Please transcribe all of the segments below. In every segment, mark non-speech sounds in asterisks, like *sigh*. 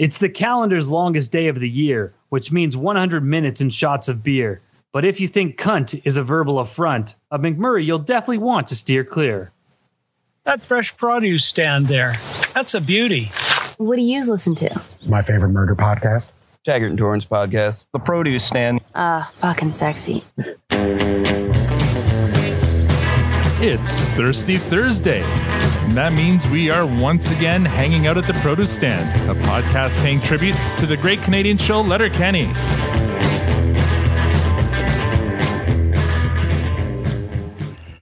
It's the calendar's longest day of the year, which means 100 minutes and shots of beer. But if you think cunt is a verbal affront, of McMurray you'll definitely want to steer clear. That fresh produce stand there, that's a beauty. What do you listen to? My favorite murder podcast. Taggart and Torrance podcast. The produce stand. Uh, fucking sexy. It's Thirsty Thursday. And that means we are once again hanging out at the Produce Stand, a podcast paying tribute to the great Canadian show Letterkenny.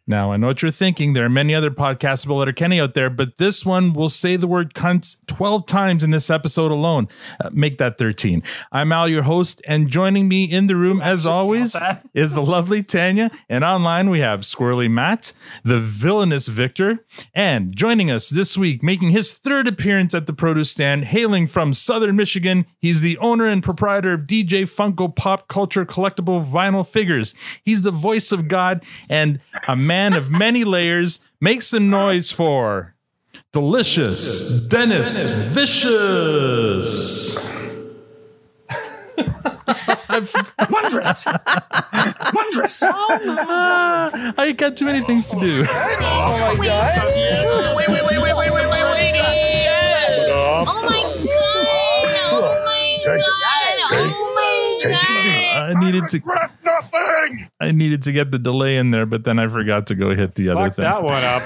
Now, I know what you're thinking. There are many other podcasts about Letterkenny out there, but this one will say the word cunts 12 times in this episode alone. Uh, make that 13. I'm Al, your host, and joining me in the room, as always, *laughs* is the lovely Tanya. And online, we have Squirrely Matt, the villainous Victor, and joining us this week, making his third appearance at the produce stand, hailing from Southern Michigan, he's the owner and proprietor of DJ Funko Pop Culture Collectible Vinyl Figures. He's the voice of God and a man of many layers. Make some noise for delicious Dennis Vicious. Wondrous! Wondrous! Ah, I got too many things to do. Oh my god. Wait, wait, wait, wait, wait, wait, wait, wait. Oh my god. Oh my god. I needed to. nothing! I needed to get the delay in there, but then I forgot to go hit the other Fuck thing. that one up.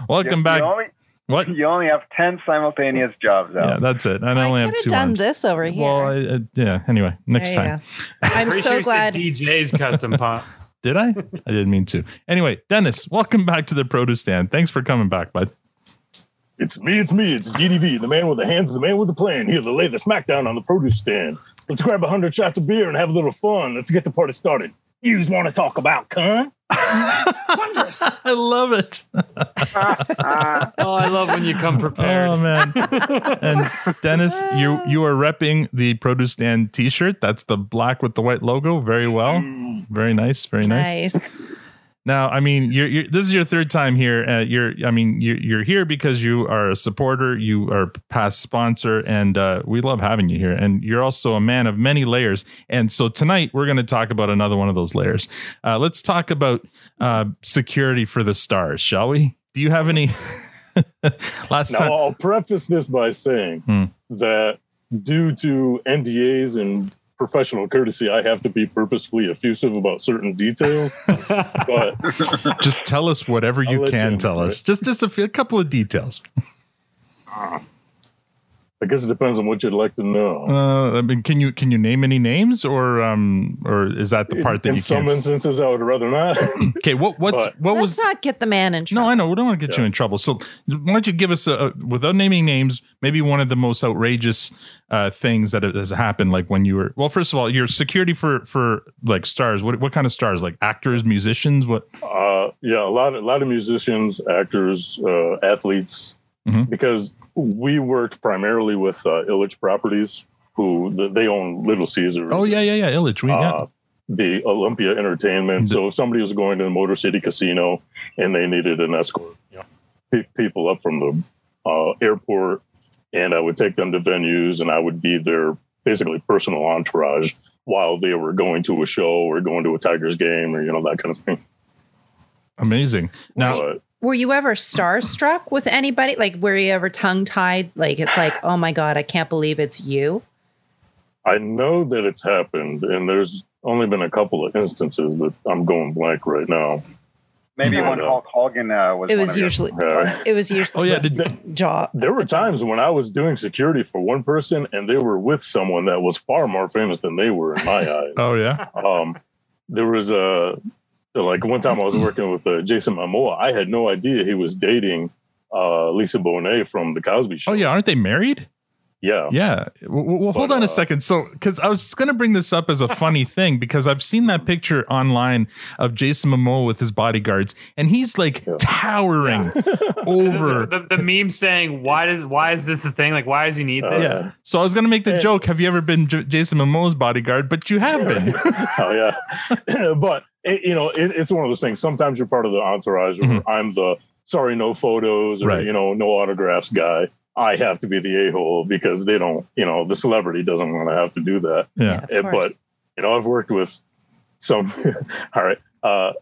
*laughs* Welcome You back. only, What? you only have 10 simultaneous jobs Yeah, that's it. I I only could have have two done arms. this over here. Well, I, uh, yeah. Anyway, next time. go. I'm Pretty so sure glad. DJ's custom *laughs* pump. Did I? I didn't mean to. Anyway, Dennis, welcome back to the produce stand. Thanks for coming back, bud. It's me, it's me, it's GDV, the man with the hands, the man with the plan, here to lay the smackdown on the produce stand. Let's grab a hundred shots of beer and have a little fun. Let's get the party started. You want to talk about cunt? Wondrous! *laughs* I love it. *laughs* Oh, I love when you come prepared. Oh man. and Dennis, you you are repping the produce stand t-shirt. That's the black with the white logo. Very well. Mm. Very nice. Very nice. Nice. Now, I mean, you're, you're this is your third time here. Uh, you're, I mean, you're, you're here because you are a supporter, you are a past sponsor, and uh, we love having you here. And you're also a man of many layers. And so tonight we're going to talk about another one of those layers. Uh, let's talk about uh, security for the stars, shall we? Do you have any? *laughs* Last Now, time, I'll preface this by saying Hmm. that due to NDAs and professional courtesy, I have to be purposefully effusive about certain details. but *laughs* just tell us whatever I'll you you can tell right? us. Just just a, few, a couple of details. Ah. I guess it depends on what you'd like to know. Uh, I mean, can you can you name any names, or um, or is that the part that in you some can't? instances, I would rather not. *laughs* Okay, what what's But- what Let's was? not get the man in trouble. No, I know we don't want to get you in trouble. So why don't you give us a, a without naming names, maybe one of the most outrageous uh, things that has happened, like when you were. Well, first of all, your security for for like stars. What what kind of stars? Like actors, musicians? What? Uh, yeah, a lot, a lot of musicians, actors, uh, athletes, Mhm. because we worked primarily with uh, Ilitch Properties, who th- they own Little Caesars. Oh yeah, yeah, yeah. Ilitch. We, yeah. uh, the Olympia Entertainment. The- So if somebody was going to the Motor City Casino and they needed an escort, you know, pick people up from the uh, airport, and I would take them to venues, and I would be their basically personal entourage while they were going to a show or going to a Tigers game or you know that kind of thing. Amazing. Now, But Were you ever starstruck with anybody? Like, were you ever tongue tied? Like, it's like, oh my God, I can't believe it's you. I know that it's happened, and there's only been a couple of instances that I'm going blank right now. Maybe Yeah. when Hulk Hogan uh, was. It one was of your- usually, Uh, *laughs* it was usually oh yeah, the did, job. There were times when I was doing security for one person, and they were with someone that was far more famous than they were in my *laughs* eyes. oh yeah. Um, there was a like one time I was working with uh, Jason Momoa. I had no idea he was dating uh, Lisa Bonet from the Cosby Show. Oh yeah. Aren't they married? Yeah. Yeah. Well, well hold But, on a uh, second. So, because I was just going to bring this up as a funny *laughs* thing because I've seen that picture online of Jason Momoa with his bodyguards, and he's like Yeah. towering *laughs* *laughs* over. the, the meme saying, "Why does why is this a thing? Like, why does he need Uh, this?" Yeah. So I was going to make the Yeah. joke. Have you ever been J- Jason Momoa's bodyguard? But you have been. oh yeah, *clears throat* but it, you know it, it's one of those things. Sometimes you're part of the entourage, or Mhm. I'm the sorry no photos or Right. you know no autographs guy. I have to be the a hole because they don't, you know, the celebrity doesn't want to have to do that. Yeah. of but you know, I've worked with some. *laughs* all right, uh,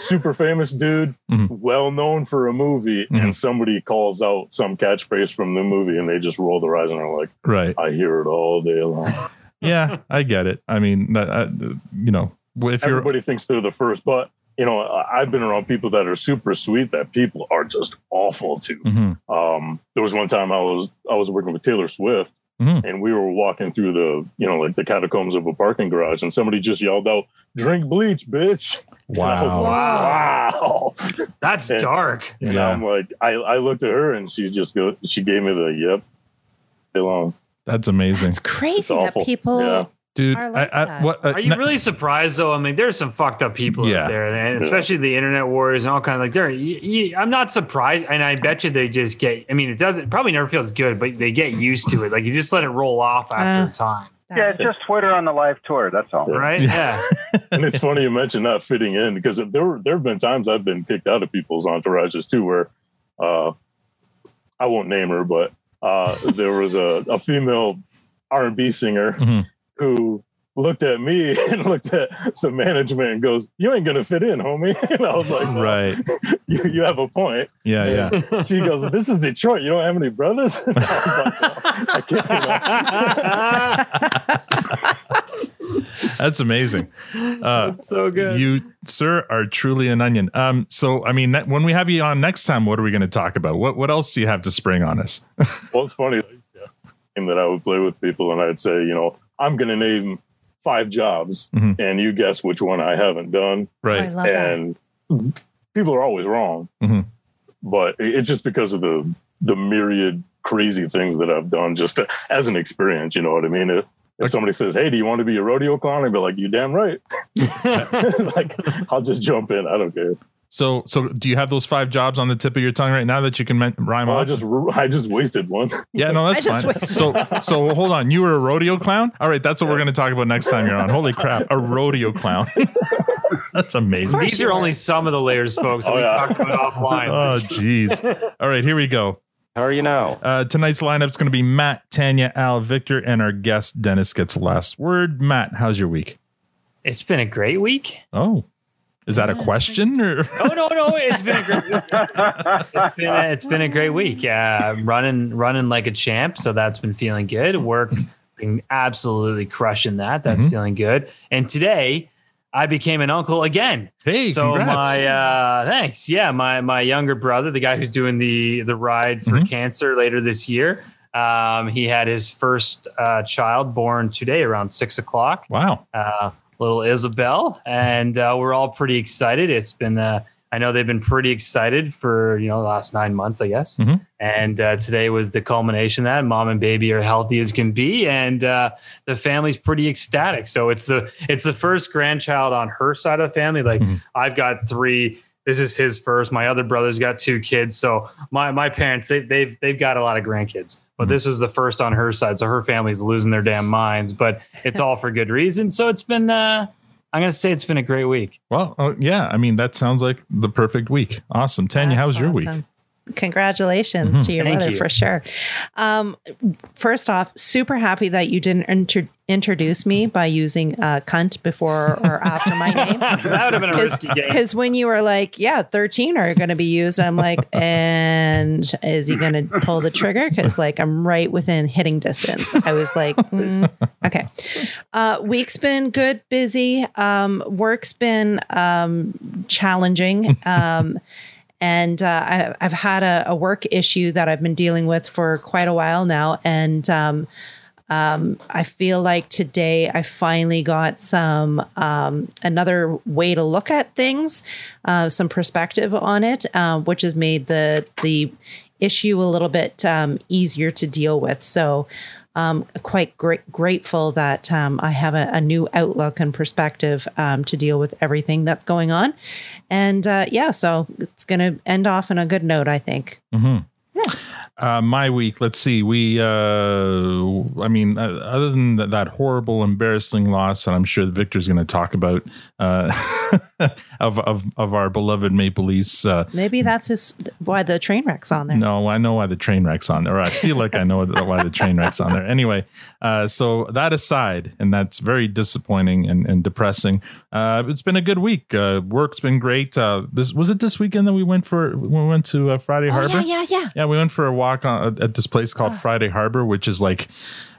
super famous dude, *laughs* Mhm. well known for a movie, Mhm. and somebody calls out some catchphrase from the movie, and they just roll their eyes and are like, Right. "I hear it all day long." *laughs* Yeah, I get it. I mean, that, uh, you know, if you're Everybody thinks they're the first, but you know, I- I've been around people that are super sweet that people are just awful to. Mhm. Um, there was one time I was I was working with Taylor Swift, Mhm. and we were walking through the you know like the catacombs of a parking garage, and somebody just yelled out, "Drink bleach, bitch!" And I was Wow. wow. *laughs* That's And- dark. And Yeah. I'm like, I, I looked at her, and she just go, she gave me the yep. Day long. That's amazing, it's crazy It's that people. Yeah. Dude. Are like I, I, what? Uh, Are you na- really surprised though? I mean, there's some fucked up people Yeah. out there, and especially the internet wars and all kind of like. There, I'm not surprised, and I bet you they just get. I mean, it doesn't probably never feels good, but they get used to it. Like you just let it roll off after Uh. a time, Yeah, it's just Twitter on the live tour. That's all. right? Yeah. *laughs* and it's funny you mentioned not fitting in because there were there have been times I've been kicked out of people's entourages too, where uh, I won't name her, but uh, there was a, a female R and B singer Mhm. Who looked at me *laughs* and looked at the management and goes, "You ain't gonna fit in, homie." *laughs* And I was like, well, right? *laughs* you, you have a point." Yeah, yeah. She goes, "This is Detroit. You don't have any brothers." And I was like, well, I can't, you know. That's amazing. Uh, That's so good. you, sir, are truly an onion. Um, so I mean, ne- when we have you on next time, what are we going to talk about? What What else do you have to spring on us? Well, it's funny like, yeah, that I would play with people, and I'd say, you know, I'm going to name five jobs, Mhm. and you guess which one I haven't done. Oh, I Right. love that. and people are always wrong, Mhm. but it's just because of the the myriad crazy things that I've done, just to, as an experience. You know what I mean? If, if somebody says, "Hey, do you want to be a rodeo clown?" I'd be like, "You damn right." *laughs* like, I'll just jump in. I don't care. So, so do you have those five jobs on the tip of your tongue right now that you can men- rhyme Well, I just I just wasted one. yeah, no, *laughs* that's I fine. So, *laughs* so hold on. You were a rodeo clown. All right, that's what we're going to talk about next time you're on. Holy crap, a rodeo clown. *laughs* that's amazing. These are only some of the layers, folks. That Oh, we yeah. talked about offline. Oh, jeez. All right, here we go. How are you now? Uh, tonight's lineup's going to be Matt, Tanya, Al, Victor, and our guest Dennis gets last word. Matt, how's your week? It's been a great week. Oh, is that a question or? *laughs* Oh no, no, it's been a great. Week. *laughs* It's been a, it's been a great week. Yeah, running running like a champ, so that's been feeling good. Work been absolutely crushing that. That's Mhm. feeling good. And today, I became an uncle again. Hey, so congrats. my uh thanks yeah my my younger brother the guy who's doing the the ride for Mhm. cancer later this year um he had his first uh child born today around six o'clock wow. uh little isabel and uh we're all pretty excited it's been uh I know they've been pretty excited for you know the last nine months, I guess. Mhm. And uh, today was the culmination that. Mom and baby are healthy as can be, and uh, the family's pretty ecstatic. So it's the it's the first grandchild on her side of the family. Like Mhm. I've got three. This is his first. My other brother's got two kids. So my my parents they they've they've got a lot of grandkids. But Mhm. this is the first on her side. So her family's losing their damn minds. But it's all for good reason. So it's been uh, I'm gonna say it's been a great week. Well, oh, yeah. I mean, that sounds like the perfect week. Awesome. Tanya, how was That's your week? Congratulations Mhm. to your Thank mother you. for sure. Um, first off, super happy that you didn't inter- introduce me by using uh, cunt before or after my *laughs* name. That would have been a risky game. Because when you were like, yeah, 13 are going to be used, I'm like, and is he going to pull the trigger? Because, like, I'm right within hitting distance. I was like, mm, okay. Uh, week's been good, busy. Um, work's been um, challenging. And uh, I, I've had a, a work issue that I've been dealing with for quite a while now. And um, um, I feel like today I finally got some um, another way to look at things, uh, some perspective on it, uh, which has made the the issue a little bit um, easier to deal with. So. Um, quite great, grateful that um, I have a, a new outlook and perspective um, to deal with everything that's going on, and uh, yeah, so it's going to end off on a good note, I think. hmm Uh, my week. Let's see. We, uh, I mean, uh, other than that, that horrible, embarrassing loss, that I'm sure Victor's going to talk about uh, *laughs* of, of of our beloved Maple Leafs. Uh, Maybe that's his why the train wreck's on there. no, I know why the train wreck's on there. Or I feel like I know why the train wreck's on there. Anyway, uh, so that aside, and that's very disappointing and, and depressing. Uh, it's been a good week. Uh, work's been great. Uh, this was it this weekend that we went for. We went to uh, Friday Oh, Harbor. yeah, yeah, yeah. Yeah, we went for a walk on, at this place called Friday Harbor, which is like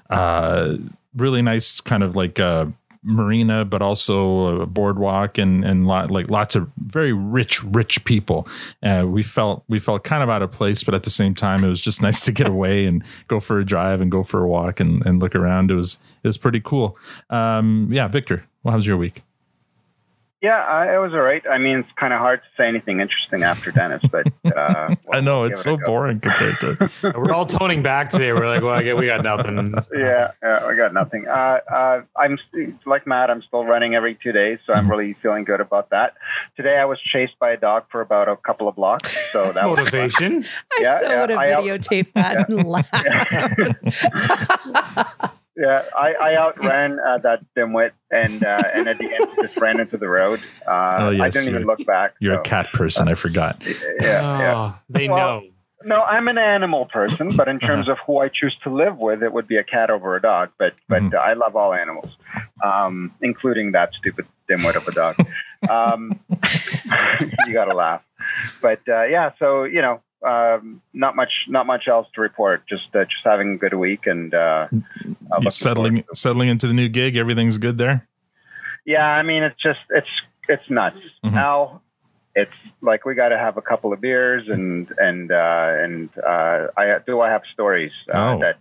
uh, really nice, kind of like uh, marina, but also a boardwalk and and lot, like lots of very rich, rich people. Uh, we felt we felt kind of out of place, but at the same time, it was just *laughs* nice to get away and go for a drive and go for a walk and, and look around. It was it was pretty cool. Um, yeah, Victor, how was your week? Yeah, I, it was all right. I mean, it's kind of hard to say anything interesting after Dennis, but uh, *laughs* I know it's so a go. boring compared to. *laughs* We're all toning back today. We're like, well, I guess we got nothing. Yeah, yeah, I got nothing. Uh, uh, I'm like Matt. I'm still running every two days, so I'm really feeling good about that. Today, I was chased by a dog for about a couple of blocks, so that was fun. Motivation. I Yeah, so yeah, would have videotaped that and laughed. *laughs* Yeah, I, I outran uh, that dimwit, and uh, and at the end, just ran into the road. Uh, Oh, yes, I didn't even look back. You're so, a cat person. I forgot. *laughs* Yeah, yeah. Oh, they Well, know. No, I'm an animal person, but in terms of who I choose to live with, it would be a cat over a dog. But but Mhm. I love all animals, um, including that stupid dimwit of a dog. Um, *laughs* you got to laugh. But uh, yeah, so you know, um, not much not much else to report. Just uh, just having a good week and uh, settling settling into the new gig. Everything's good there. Yeah, I mean, it's just it's it's nuts. Mhm. Now, it's like we got to have a couple of beers and and uh, and uh, I do I have stories uh, Oh. that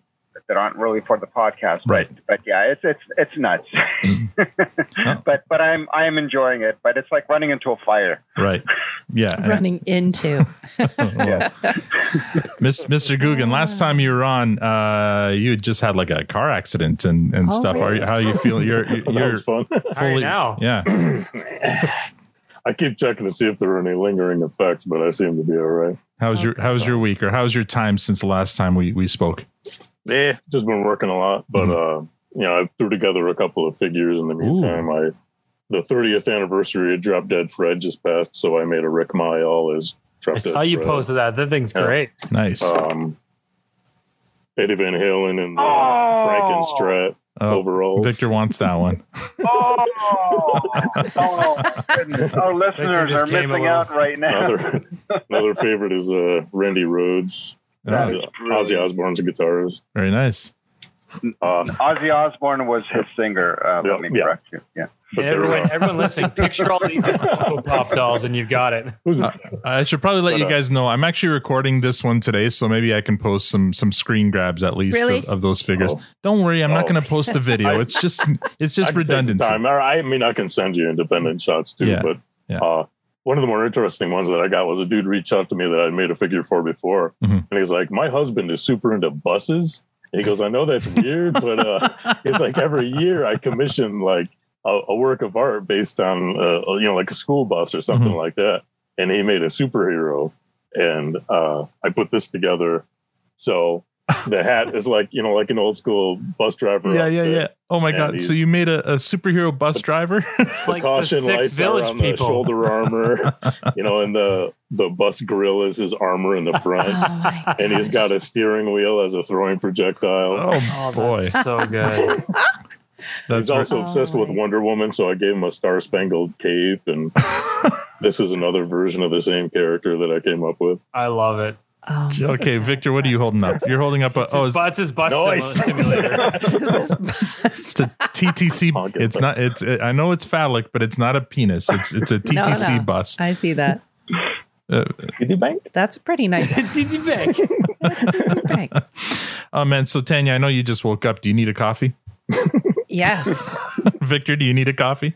that aren't really for the podcast, Right. but but yeah, it's it's it's nuts. Oh. *laughs* But but I'm I am enjoying it. But it's like running into a fire. Right. Yeah. *laughs* running into. *laughs* Yeah. Mis- Mr. Guggen, last time you were on, uh, you had just had like a car accident and, and Oh, stuff. Are you, how you feel? You're you're, that you're fun. How are now? Yeah. *clears throat* I keep checking to see if there are any lingering effects, but I seem to be all right. How's your How's your week, or how's your time since the last time we we spoke? Eh, just been working a lot, but uh, you know, I threw together a couple of figures in the meantime. I the 30th anniversary of Drop Dead Fred just passed, so I made a Rick Mayall as Drop I Dead saw you Fred. posted that. That thing's Yeah. great. Nice. Um, Eddie Van Halen and the Oh. Frankenstrat Oh, overalls. Victor wants that one. *laughs* Oh, oh. Our listeners are missing out right now. Another another favorite is uh, Randy Rhoads. That Ozzy. Ozzy Osbourne's a guitarist. Very nice. Uh, Ozzy Osbourne was his singer. Uh, Yeah, let me yeah. correct you. Yeah. but they're, Everyone, uh, everyone listening, picture all these Pop dolls, and you've got it. Uh, I should probably let But, you uh, guys know I'm actually recording this one today, so maybe I can post some some screen grabs at least Really? of, of those figures. Oh. Don't worry, I'm not Oh. going to post a video. It's just it's *laughs* just I can take some redundancy. time. I mean, I can send you independent shots too. Yeah, But yeah. One of the more interesting ones that I got was a dude reached out to me that I'd made a figure for before, Mhm. and he's like, "My husband is super into buses." And he goes, "I know that's weird, but uh, *laughs* it's like every year I commission like a, a work of art based on uh, you know like a school bus or something Mhm. like that." And he made a superhero, and uh, I put this together. So *laughs* the hat is like you know like an old school bus driver. Yeah, yeah, outfit. yeah. Oh my And god! So you made a, a superhero bus driver? *laughs* It's like the six lights village are the people. shoulder armor, *laughs* you know, and the the bus grill is his armor in the front, Oh and he's got a steering wheel as a throwing projectile. oh Oh, boy, that's so good. that's he's also Oh, obsessed with oh, Wonder Woman, so I gave him a star spangled cape, and this is another version of the same character that I came up with. I love it. Oh, okay. Victor, what are you holding up? You're holding up a It's oh, his it's, bus, his bus Nice. simulator. *laughs* this is it's a TTC. Honking It's bus. not. It's. I know it's phallic, but it's not a penis. It's it's a *laughs* No, TTC no. bus. I see that. *laughs* Uh, bank? That's a pretty nice TT Bank. bag. oh man, so Tanya, I know you just woke up. Do you need a coffee? Yes. Victor, do you need a coffee?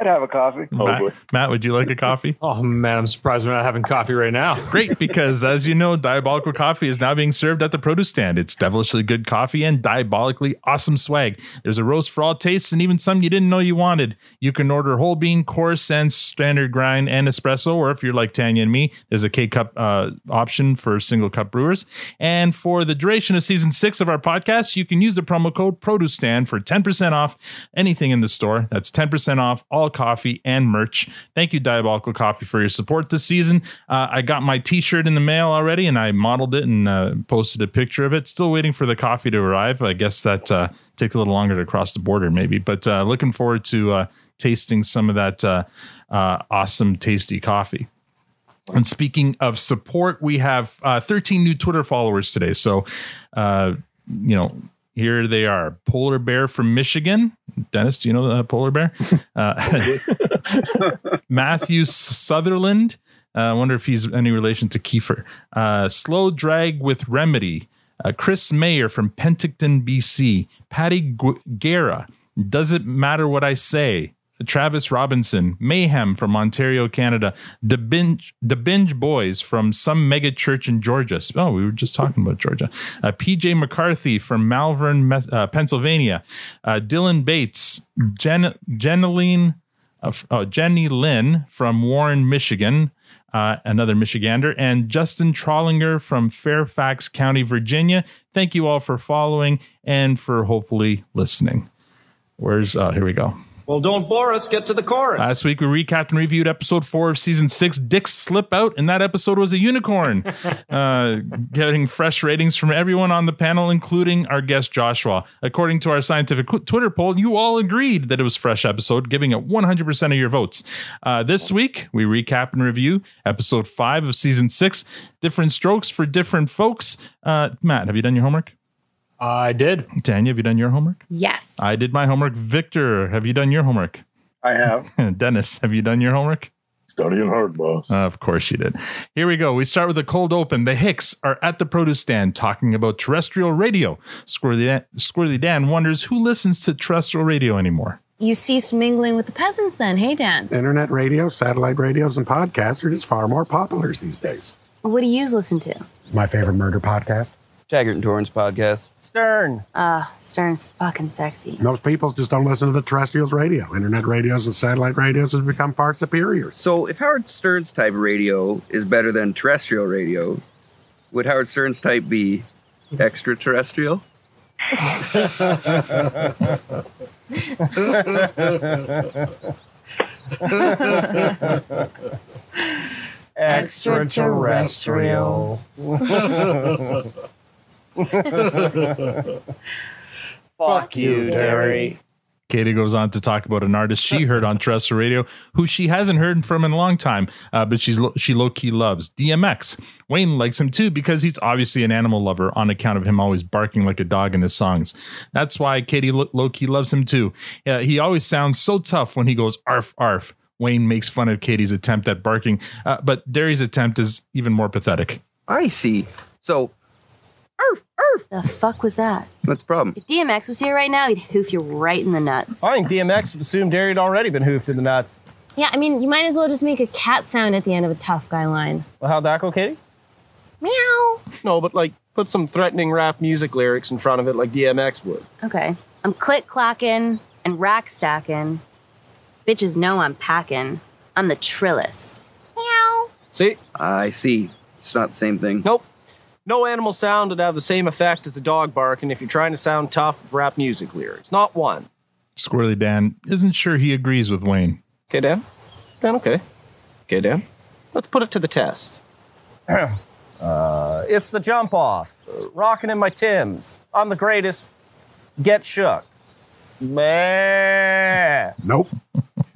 I'd have a coffee. Oh, Matt, boy. Matt, would you like a coffee? Oh man, I'm surprised we're not having coffee right now. Great, because as you know, Diabolical Coffee is now being served at the produce stand. It's devilishly good coffee and diabolically awesome swag. There's a roast for all tastes and even some you didn't know you wanted. You can order whole bean, coarse, and standard grind and espresso, or if you're like Tanya and me, there's a K cup uh, option for single cup brewers. And for the duration of season six of our podcast, you can use the promo code Produce Stand for 10% off anything in the store. That's 10% off all coffee and merch. Thank you, Diabolical Coffee, for your support this season. Uh, I got my t shirt in the mail already and I modeled it and uh, posted a picture of it. Still waiting for the coffee to arrive. I guess that uh, takes a little longer to cross the border, maybe, but uh, looking forward to uh, tasting some of that uh, awesome, tasty coffee. And speaking of support, we have uh, 13 new Twitter followers today. So, you know, here they are Polar Bear from Michigan. Dennis, do you know the Polar Bear? Uh, *laughs* Matthew Sutherland. Uh, I wonder if he's any relation to Kiefer. Uh, Slow Drag with Remedy. Uh, Chris Mayer from Penticton, BC. Patty Gu- Guerra. Does it matter what I say? Travis Robinson, Mayhem from Ontario, Canada, the Binge, the Binge Boys from some mega church in Georgia. Oh, we were just talking about Georgia. Uh, PJ McCarthy from Malvern, uh, Pennsylvania, uh, Dylan Bates, Jen, Jeneline, uh, oh, Jenny Lynn from Warren, Michigan, uh, another Michigander, and Justin Trollinger from Fairfax County, Virginia. Thank you all for following and for hopefully listening. Where's, uh, here we go. Well, don't bore us. Get to the chorus. Last week we recapped and reviewed episode four of season six, Dick's Slip Out, and that episode was a unicorn, *laughs* uh, getting fresh ratings from everyone on the panel, including our guest Joshua. According to our scientific Twitter poll, you all agreed that it was fresh episode, giving it 100% of your votes. Uh, this week we recap and review episode five of season six, Different Strokes for Different Folks. Uh, Matt, have you done your homework? I did. Tanya, have you done your homework? Yes. I did my homework. Victor, have you done your homework? I have. *laughs* Dennis, have you done your homework? Studying hard, boss. Uh, of course you did. Here we go. We start with a cold open. The Hicks are at the produce stand talking about terrestrial radio. Squirrely Dan, Squirrely Dan wonders who listens to terrestrial radio anymore. You ceased mingling with the peasants then, hey Dan? Internet radio, satellite radios, and podcasts are just far more popular these days. What do you listen to? My favorite murder podcast. Taggart and Torrance podcast. Stern. Uh, Stern's fucking sexy. Most people just don't listen to the terrestrials radio. Internet radios and satellite radios have become far superior. So, if Howard Stern's type of radio is better than terrestrial radio, would Howard Stern's type be extraterrestrial? Extraterrestrial. *laughs* Fuck you, Terry. Katie goes on to talk about an artist she heard on terrestrial radio who she hasn't heard from in a long time, uh, but she's lo- she low key loves DMX. Wayne likes him too because he's obviously an animal lover on account of him always barking like a dog in his songs. That's why Katie lo- low key loves him too. Uh, he always sounds so tough when he goes arf arf. Wayne makes fun of Katie's attempt at barking, uh, but Derry's attempt is even more pathetic. I see. So, The fuck was that? what's the problem? If DMX was here right now, he'd hoof you right in the nuts. I think DMX would assume Derry had already been hoofed in the nuts. Yeah, I mean, you might as well just make a cat sound at the end of a tough guy line. Well, how'd that go, Katie? Meow. No, but like put some threatening rap music lyrics in front of it like DMX would. Okay. I'm click clacking and rack stacking. Bitches know I'm packing. I'm the trillist. Meow. See? I see. It's not the same thing. Nope. No animal sound would have the same effect as a dog barking if you're trying to sound tough with rap music lyrics. Not one. Squirrely Dan isn't sure he agrees with Wayne. Okay, Dan? Dan, okay. Okay, Dan. Let's put it to the test. *clears throat* uh, it's the jump off. Rocking in my Tims. I'm the greatest. Get shook. Meh. Nope. *laughs*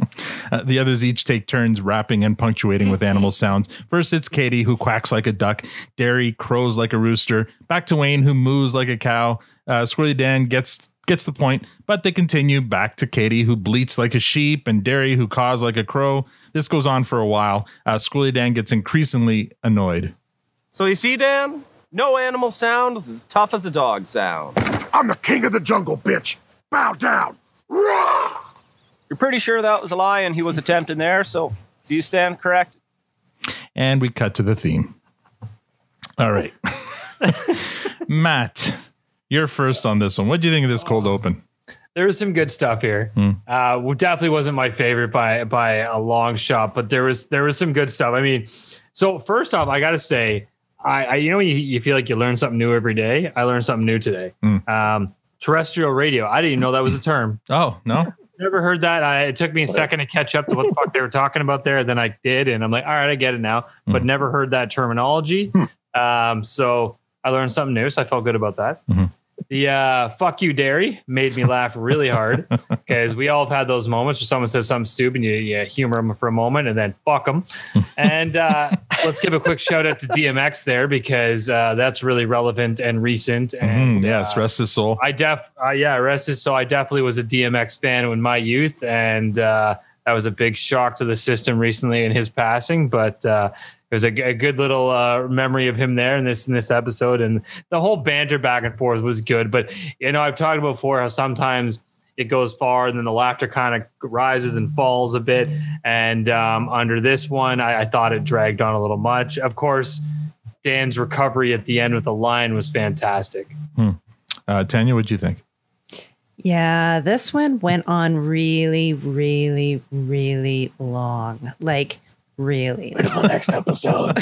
Uh, the others each take turns rapping and punctuating with animal sounds. First, it's Katie, who quacks like a duck. Derry crows like a rooster. Back to Wayne, who moos like a cow. Uh, Squirrely Dan gets gets the point, but they continue back to Katie, who bleats like a sheep, and Derry, who caws like a crow. This goes on for a while. Uh, Squirrely Dan gets increasingly annoyed. So you see, Dan? No animal sound is as tough as a dog sound. I'm the king of the jungle, bitch. Bow down. Rah! You're pretty sure that was a lie and he was attempting there, so do you stand correct? And we cut to the theme. All right. *laughs* Matt, you're first on this one. What do you think of this cold open? there was some good stuff here. Hmm. Uh, well, definitely wasn't my favorite by by a long shot, but there was there was some good stuff. I mean, so first off, I got to say, I, I you know you, you feel like you learn something new every day. I learned something new today. Hmm. Um, terrestrial radio. I didn't even know that was a term. Oh no, Never heard that. I, it took me a second to catch up to what the fuck they were talking about there. Then I did, and I'm like, all right, I get it now. But Hmm. never heard that terminology. Um, so I learned something new. So I felt good about that. Mhm. The uh, fuck you, Derry made me laugh really hard *laughs* because we all have had those moments where someone says something stupid, and you, you humor them for a moment, and then fuck them. *laughs* and uh, let's give a quick shout out to DMX there because uh, that's really relevant and recent. And Mhm, yes, uh, rest his soul. I def, uh, yeah, arrested. So I definitely was a DMX fan in my youth, and uh, that was a big shock to the system recently in his passing. But it was a, g- a good little uh, memory of him there in this in this episode, and the whole banter back and forth was good. But you know, I've talked about before how sometimes it goes far and then the laughter kind of rises and falls a bit. And um, under this one, I, I thought it dragged on a little much. Of course, Dan's recovery at the end with the line was fantastic. Uh, Tanya, what'd you think? Yeah, this one went on really, really, really long. Like, really. the next episode.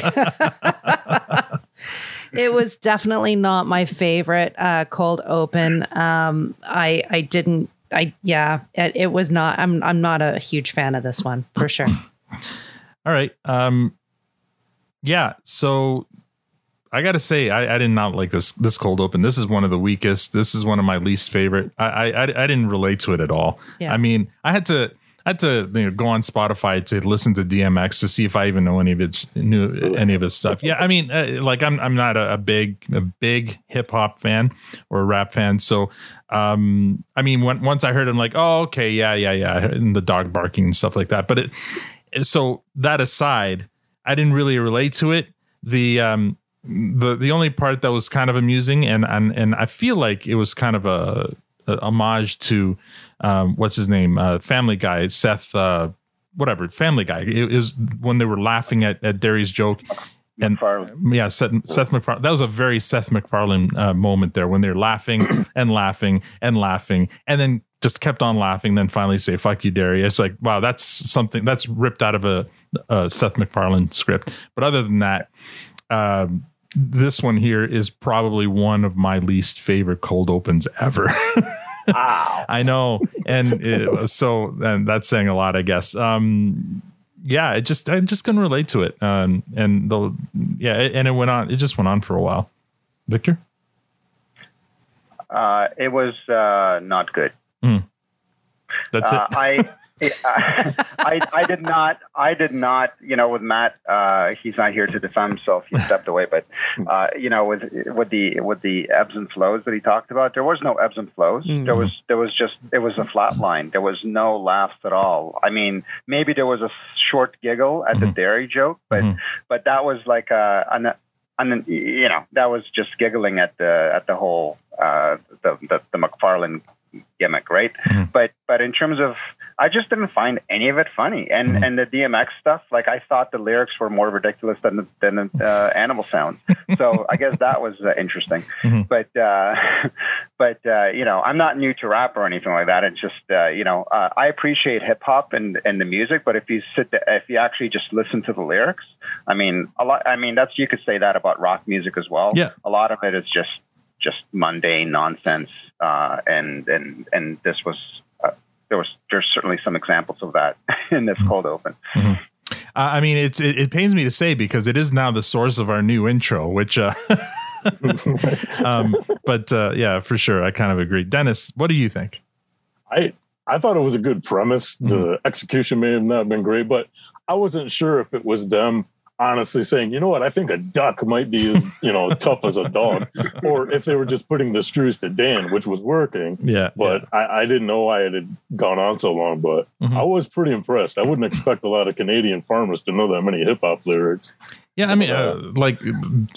*laughs* it was definitely not my favorite uh, cold open. Um, I I didn't. I yeah. It, it was not. I'm I'm not a huge fan of this one for sure. *laughs* All right. Um, yeah. So I got to say, I, I did not like this this cold open. This is one of the weakest. This is one of my least favorite. I I, I, I didn't relate to it at all. Yeah. I mean, I had to. I had to you know, go on Spotify to listen to DMX to see if I even know any of its knew any of his stuff. Yeah, I mean, uh, like I'm I'm not a, a big a big hip hop fan or rap fan, so um, I mean, when, once I heard him, like, oh, okay, yeah, yeah, yeah, and the dog barking and stuff like that. But it, so that aside, I didn't really relate to it. The um, the the only part that was kind of amusing, and and and I feel like it was kind of a homage to um, what's his name, uh, Family Guy, Seth, uh, whatever, Family Guy. It, it was when they were laughing at at Derry's joke. And yeah, Seth, Seth MacFarlane. That was a very Seth MacFarlane uh, moment there when they're laughing *clears throat* and laughing and laughing, and then just kept on laughing. Then finally say "fuck you, Derry." It's like wow, that's something that's ripped out of a, a Seth MacFarlane script. But other than that, um, this one here is probably one of my least favorite cold opens ever. *laughs* wow. I know, and it, so and that's saying a lot, I guess. Um, yeah, it just I just couldn't relate to it, um, and the yeah, it, and it went on. It just went on for a while. Victor, Uh, it was uh, not good. that's uh, it. I, *laughs* *laughs* I, I did not, I did not, you know, with Matt, uh, he's not here to defend himself. He stepped away, but, uh, you know, with, with the, with the ebbs and flows that he talked about, there was no ebbs and flows. There was, there was just, it was a flat line. There was no laughs at all. I mean, maybe there was a short giggle at the Derry joke, but, but that was like a, an, an, you know, that was just giggling at the, at the whole, uh, the, the, the MacFarlane gimmick, right? But but in terms of, I just didn't find any of it funny, and and the DMX stuff, like I thought the lyrics were more ridiculous than the, than the uh, animal sounds. *laughs* So I guess that was uh, interesting. But uh, *laughs* but uh, you know, I'm not new to rap or anything like that. It's just uh, you know, uh, I appreciate hip hop and and the music, but if you sit, there, if you actually just listen to the lyrics, I mean, a lot. I mean, that's you could say that about rock music as well. Yeah. a lot of it is just just mundane nonsense, uh, and and and this was there was there's certainly some examples of that *laughs* in this cold open. Uh, I mean, it's it, it pains me to say because it is now the source of our new intro, which. Uh, *laughs* *laughs* um, but uh, yeah, for sure, I kind of agree. Dennis, what do you think? I I thought it was a good premise. The execution may have not been great, but I wasn't sure if it was them honestly saying, you know what, I think a duck might be as you know *laughs* tough as a dog, or if they were just putting the screws to Dan, which was working. Yeah, but I, I didn't know why it had gone on so long. But I was pretty impressed. I wouldn't expect a lot of Canadian farmers to know that many hip hop lyrics. Yeah, I mean, uh, like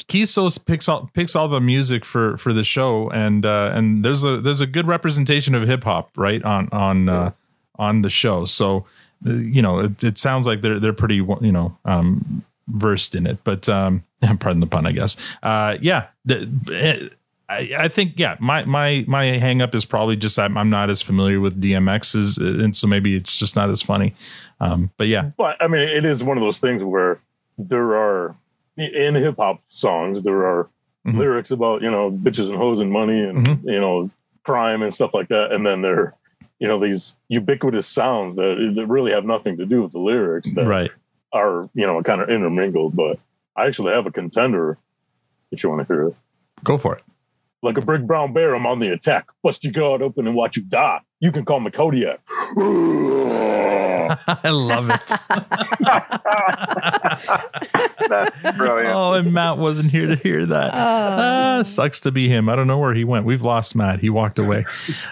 Keeso's picks all picks all the music for for the show, and uh, and there's a there's a good representation of hip hop right on on uh, on the show. So, uh, you know, it, it sounds like they're they're pretty you know um, versed in it. But um, *laughs* pardon the pun, I guess. Uh, yeah. The, I, I think yeah my my my hang up is probably just I'm, I'm not as familiar with DMX as and so maybe it's just not as funny um, but yeah But I mean, it is one of those things where there are in hip hop songs there are Mhm. lyrics about you know bitches and hoes and money and Mhm. you know crime and stuff like that, and then there you know these ubiquitous sounds that, that really have nothing to do with the lyrics that right are you know kind of intermingled. But I actually have a contender if you want to hear it. go for it Like a big brown bear, I'm on the attack. Bust your guard open and watch you die. You can call me Kodiak. *laughs* I love it That's brilliant. oh and Matt wasn't here to hear that ah, sucks to be him I don't know where he went we've lost Matt he walked away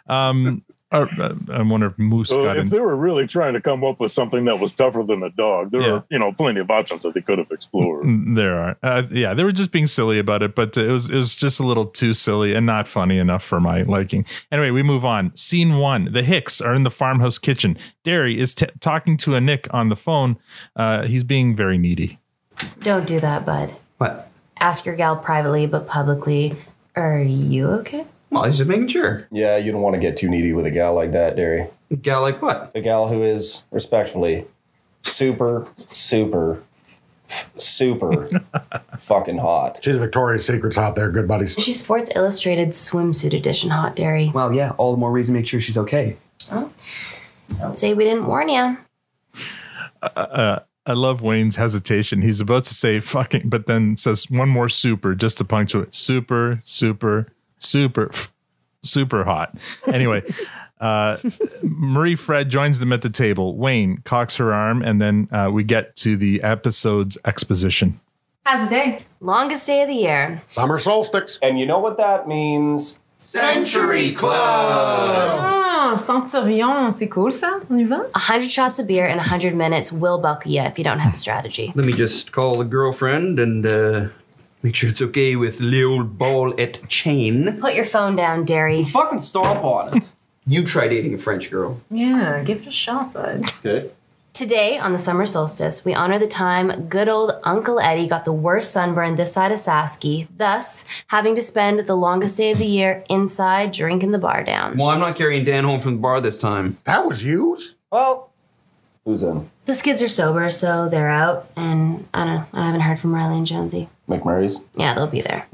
um or, uh, I wonder if Moose So got if in they were really trying to come up with something that was tougher than a dog, there Yeah. are you know plenty of options that they could have explored. Mm, There are, uh, yeah. They were just being silly about it, but it was it was just a little too silly and not funny enough for my liking. Anyway, we move on. Scene one: the Hicks are in the farmhouse kitchen. Derry is t- talking to a Nick on the phone. Uh, he's being very needy. Don't do that, bud. What? Ask your gal privately, but publicly. Are you okay? Well, he's just making sure. Yeah, you don't want to get too needy with a gal like that, Derry. A gal like what? A gal who is respectfully super, super, f- super *laughs* fucking hot. She's Victoria's Secret's out there, good buddies. She's Sports Illustrated swimsuit edition hot Derry. Well, yeah, all the more reason to make sure she's okay. Don't say we didn't warn you. Uh, I love Wayne's hesitation. He's about to say fucking, but then says one more super just to punctuate. Super, super, super, super hot. Anyway, *laughs* uh, Marie Fred joins them at the table. Wayne cocks her arm, and then uh, we get to the episode's exposition. How's the day? Longest day of the year. Summer solstice. And you know what that means? Century Club! Ah, Centurion, c'est cool ça. On y va? A hundred shots of beer in a hundred minutes will buckle you if you don't have a strategy. Let me just call the girlfriend and uh, make sure it's okay with the old ball at chain. Put your phone down, Derry. Fucking stomp on it. *laughs* You try dating a French girl. Yeah, give it a shot, bud. Okay. Today, on the summer solstice, we honor the time good old Uncle Eddie got the worst sunburn this side of Sasky, thus having to spend the longest day of the year inside drinking the bar down. Well, I'm not carrying Dan home from the bar this time. That was huge. Well, who's in? The skids are sober, so they're out, and I don't know, I haven't heard from Riley and Jonesy. McMurray's? Yeah, they'll be there.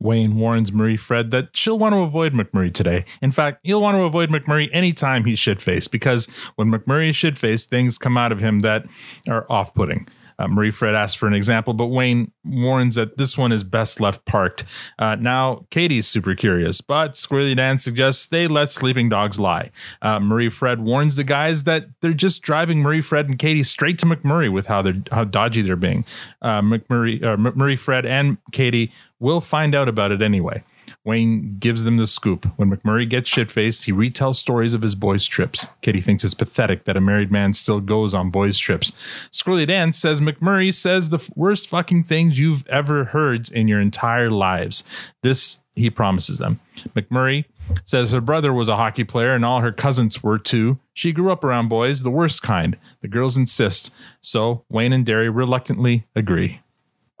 Wayne warns Marie Fred that she'll want to avoid McMurray today. In fact, he'll want to avoid McMurray anytime he's shit faced because when McMurray is shit faced, things come out of him that are off putting. Uh, Marie Fred asks for an example, but Wayne warns that this one is best left parked. Uh, now, Katie's super curious, but Squirrely Dan suggests they let sleeping dogs lie. Uh, Marie Fred warns the guys that they're just driving Marie Fred and Katie straight to McMurray with how they're how dodgy they're being. Uh, McMurray, uh, Marie Fred and Katie will find out about it anyway. Wayne gives them the scoop. When McMurray gets shit faced, he retells stories of his boys' trips. Kitty thinks it's pathetic that a married man still goes on boys' trips. Squirrely Dan says McMurray says the worst fucking things you've ever heard in your entire lives. This he promises them. McMurray says her brother was a hockey player and all her cousins were too. She grew up around boys, the worst kind. The girls insist. So Wayne and Derry reluctantly agree.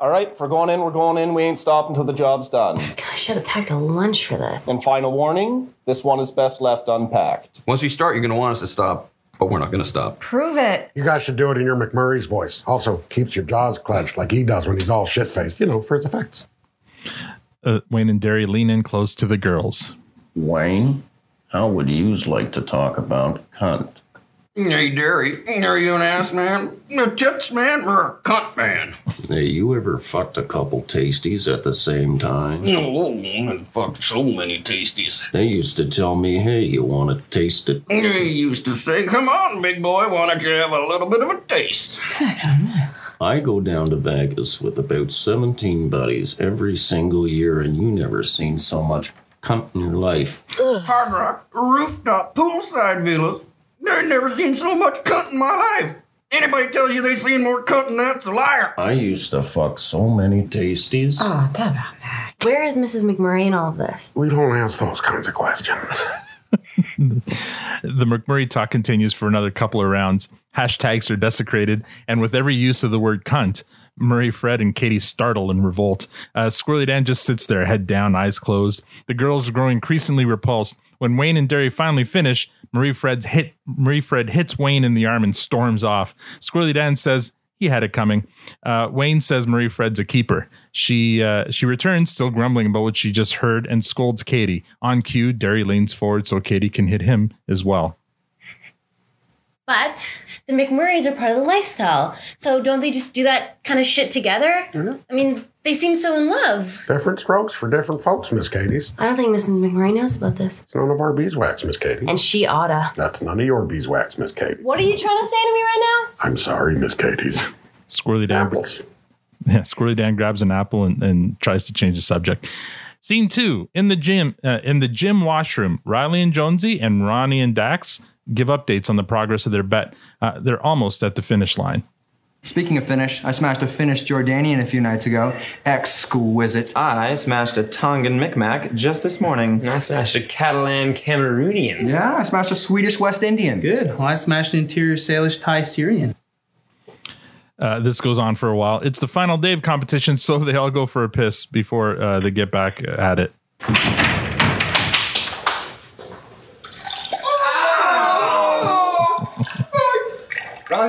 All right, if we're going in, we're going in. We ain't stopping until the job's done. I should have packed a lunch for this. And final warning this one is best left unpacked. Once we start, you're going to want us to stop, but we're not going to stop. Prove it. You guys should do it in your McMurray's voice. Also, keeps your jaws clenched like he does when he's all shit faced, you know, for his effects. Uh, Wayne and Derry lean in close to the girls. Wayne, how would yous like to talk about cunt? Hey, Derry, are you an ass man, a tits man, or a cunt man? Hey, you ever fucked a couple tasties at the same time? No, I fucked so many tasties. They used to tell me, hey, you want to taste it? They used to say, come on, big boy, why don't you have a little bit of a taste? I go down to Vegas with about 17 buddies every single year, and you never seen so much cunt in your life. Hard rock, rooftop, poolside villas. I've never seen so much cunt in my life. Anybody tells you they've seen more cunt than that's a liar. I used to fuck so many tasties. Oh, tabarnak. Where is Mrs. McMurray in all of this? We don't ask those kinds of questions. *laughs* the McMurray talk continues for another couple of rounds. Hashtags are desecrated, and with every use of the word cunt, Marie, Fred, and Katie startle and revolt. Uh, Squirrely Dan just sits there, head down, eyes closed. The girls grow increasingly repulsed. When Wayne and Derry finally finish, Marie Fred's hit Marie Fred hits Wayne in the arm and storms off. Squirrely Dan says he had it coming. Uh, Wayne says Marie Fred's a keeper. She uh, she returns, still grumbling about what she just heard, and scolds Katie. On cue, Derry leans forward so Katie can hit him as well. But the McMurrays are part of the lifestyle. So don't they just do that kind of shit together? I mean, they seem so in love. Different strokes for different folks, Miss Katie's. I don't think Mrs. McMurray knows about this. It's none of our beeswax, Miss Katie. And she oughta. That's none of your beeswax, Miss Katie. What are you trying to say to me right now? I'm sorry, Miss Katie's. Squirrely Dan. Apples. *laughs* Yeah, Squirrely Dan grabs an apple and, and tries to change the subject. Scene two in the gym. Uh, in the gym washroom, Riley and Jonesy and Ronnie and Dax give updates on the progress of their bet. Uh, they're almost at the finish line. Speaking of Finnish, I smashed a Finnish Jordanian a few nights ago. Exquisite. I smashed a Tongan Micmac just this morning. I smashed a Catalan Cameroonian. Yeah, I smashed a Swedish West Indian. Good. Well, I smashed an interior Salish Thai Syrian. Uh, this goes on for a while. It's the final day of competition, so they all go for a piss before uh, they get back at it.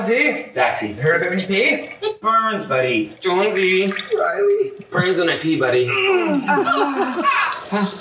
Ronzi? Daxy. Heard of when you pee? Burns, buddy. Jonesy. Riley. Burns when I pee, buddy.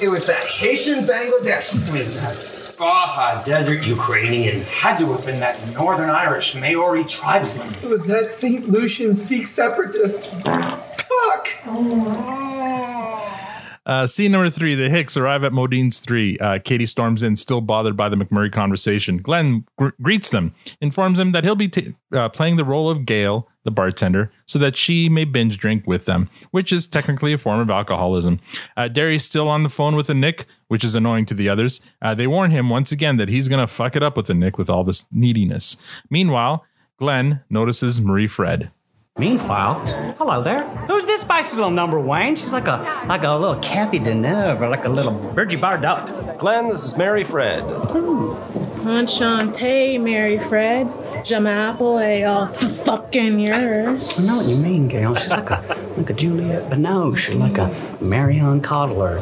it was that Haitian Bangladesh. Who is that? Baja Desert Ukrainian. Had to have been that Northern Irish Maori tribesman. It was that St. Lucian Sikh separatist. Fuck. Oh. Uh, scene number three: The Hicks arrive at Modine's three. Uh, Katie storms in, still bothered by the McMurray conversation. Glenn gr- greets them, informs them that he'll be t- uh, playing the role of Gail, the bartender, so that she may binge drink with them, which is technically a form of alcoholism. Uh, Derry's still on the phone with Anik, which is annoying to the others. Uh, they warn him once again that he's gonna fuck it up with Anik with all this neediness. Meanwhile, Glenn notices Marie Fred. Meanwhile, hello there. Who's this spicy little number, Wayne? She's like a like a little Kathy Deneuve or like a little Virgie Bardot. Glenn, this is Marie Fred. Hmm. Enchante, Marie Fred. Jamapple, a eh, all oh, fucking yours. I know what you mean, Gail. She's like a like a Juliette Binoche, like a Marion Cotillard.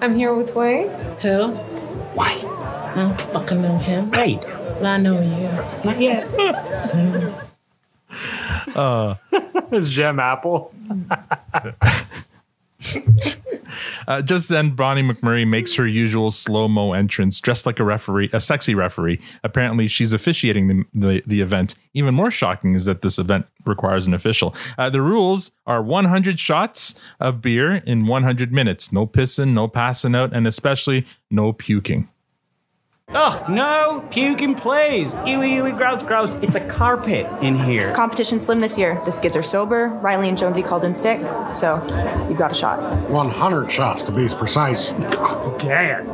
I'm here with Wayne. Who? Wayne. I don't fucking know him. Wait. But I know you. Not yet. Soon. Uh, *laughs* Gem apple. *laughs* Uh, just then, Bonnie McMurray makes her usual slow mo entrance, dressed like a referee, a sexy referee. Apparently, she's officiating the, the, the event. Even more shocking is that this event requires an official. Uh, the rules are 100 shots of beer in 100 minutes. No pissing, no passing out, and especially no puking. Oh, no puking, please. Ewy, ewy, gross, gross. It's a carpet in here. Competition slim this year. The skids are sober. Riley and Jonesy called in sick, so you got a shot. 100 shots to be precise. Damn.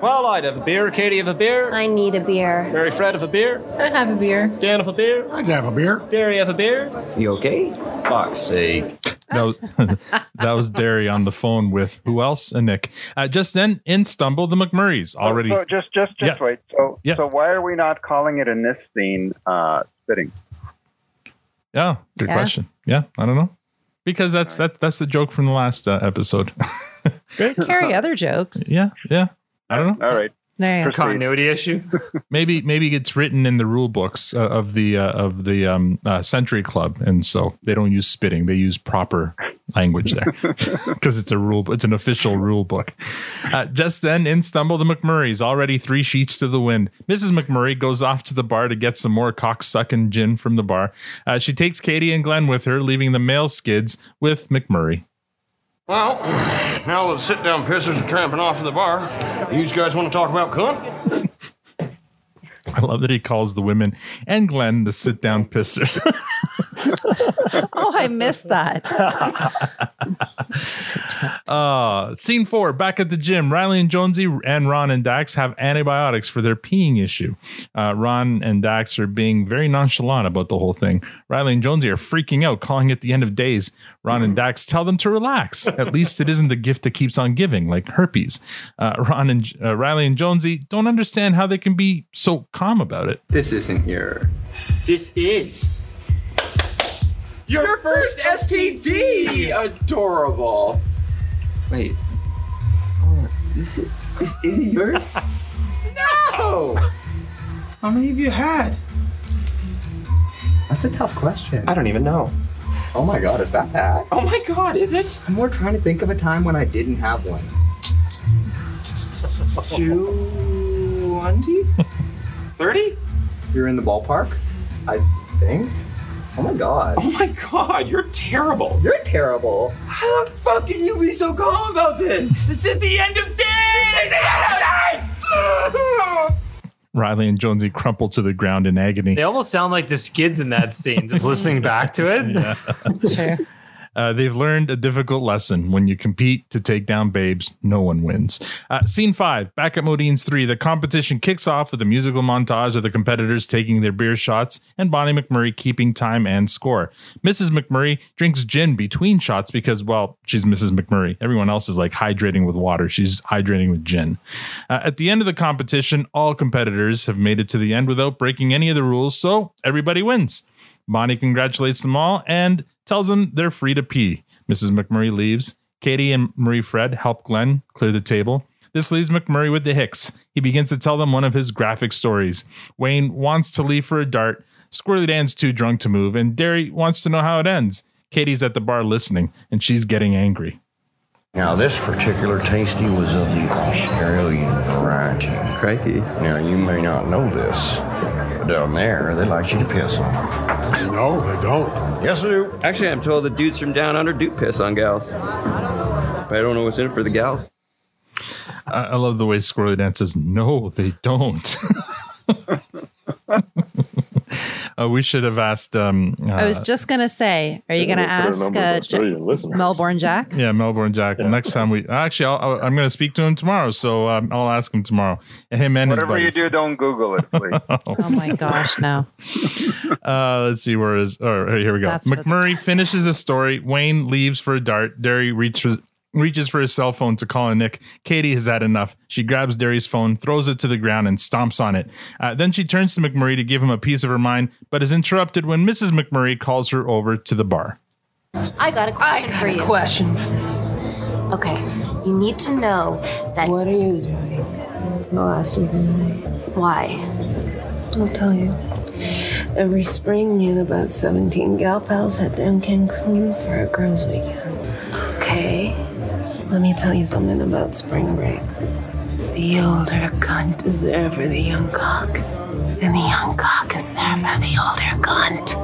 Well, I'd have a beer. Katie have a beer. I need a beer. Marie Fred have a beer. I have a beer. Dan have a beer. I'd have a beer. Derry have a beer. You okay? Fuck's sake. That was, *laughs* *laughs* that was Derry on the phone with who else? Anik. Uh, just then, in stumble the McMurrays already. So just, just, just Yeah. wait. So, Yeah. so why are we not calling it in this scene uh, spitting? Yeah, good Yeah. question. Yeah, I don't know because that's that that's the joke from the last uh, episode. *laughs* They carry other jokes. yeah, yeah. I don't know. All right. There you. Continuity issue. *laughs* maybe maybe it's written in the rule books uh, of the uh, of the um, uh, Century Club, and so they don't use spitting; they use proper language there *laughs* *laughs* because it's a rule. It's an official rule book. Uh, just then, in stumble the McMurrays, already three sheets to the wind. Mrs. McMurray goes off to the bar to get some more cocksucking gin from the bar. Uh, she takes Katie and Glenn with her, leaving the male skids with McMurray. Well, now that the sit down pissers are tramping off to the bar, you guys want to talk about cunt? I love that he calls the women and Glenn the sit down pissers. *laughs* Oh, I missed that. *laughs* Uh, scene four, back at the gym, Riley and Jonesy and Ron and Dax have antibiotics for their peeing issue. Uh, Ron and Dax are being very nonchalant about the whole thing. Riley and Jonesy are freaking out, calling it the end of days. Ron and Dax tell them to relax. At least it isn't the gift that keeps on giving, like herpes. Uh, Ron and uh, Riley and Jonesy don't understand how they can be so calm about it. This isn't your. This is. Your, first STD! Adorable. Wait. Oh, this, is, this isn't yours? *laughs* No! How many have you had? That's a tough question. I don't even know. Oh my god, is that bad? Oh my god, is it? I'm more trying to think of a time when I didn't have one. Twenty? Thirty? You're in the ballpark? I think. Oh my god. Oh my god, you're terrible. You're terrible. How the fuck can you be so calm about this? This is the end of days! It's the end of days! *laughs* Riley and Jonesy crumple to the ground in agony. They almost sound like the skids in that scene, just listening back to it. *laughs* Yeah. Uh, they've learned a difficult lesson. When you compete to take down babes, no one wins. Uh, scene five, back at Modine's three, the competition kicks off with a musical montage of the competitors taking their beer shots and Bonnie McMurray keeping time and score. Mrs. McMurray drinks gin between shots because, well, she's Mrs. McMurray. Everyone else is like hydrating with water. She's hydrating with gin. Uh, at the end of the competition, all competitors have made it to the end without breaking any of the rules, so everybody wins. Bonnie congratulates them all and tells them they're free to pee. Mrs. McMurray leaves. Katie and Marie Fred help Glenn clear the table. This leaves McMurray with the Hicks. He begins to tell them one of his graphic stories. Wayne wants to leave for a dart. Squirrely Dan's too drunk to move, and Derry wants to know how it ends. Katie's at the bar listening, and she's getting angry. Now, this particular tasty was of the Australian variety. Crikey. Now, you may not know this, but down there, they like you to piss on them. No, they don't. Yes, they do. Actually, I'm told the dudes from down under do piss on gals. But I don't know what's in it for the gals. I, I love the way Squirrely Dan says, no, they don't. *laughs* uh, we should have asked. Um, uh, I was just gonna say, are you gonna ask uh, J- *laughs* Melbourne Jack? Yeah, Melbourne Jack. Next time we actually, I'll, I'll, I'm going to speak to him tomorrow, so um, I'll ask him tomorrow. Him and Whatever you do, don't Google it, please. *laughs* Oh my gosh, no. *laughs* Uh, let's see where is. Oh, here we go. That's what the McMurray finishes the story. Wayne leaves for a dart. Derry reaches. Reaches for his cell phone to call Anik. Katie has had enough. She grabs Derry's phone, throws it to the ground, and stomps on it. Uh, then she turns to McMurray to give him a piece of her mind, but is interrupted when Mrs. McMurray calls her over to the bar. I got a question for you. question. Okay, you need to know that. What are you doing? I'll ask you Why? I'll tell you. Every spring, me and about 17 gal pals head down Cancun for a girls' weekend. Okay. Let me tell you something about spring break. The older cunt is there for the young cock, and the young cock is there for the older cunt.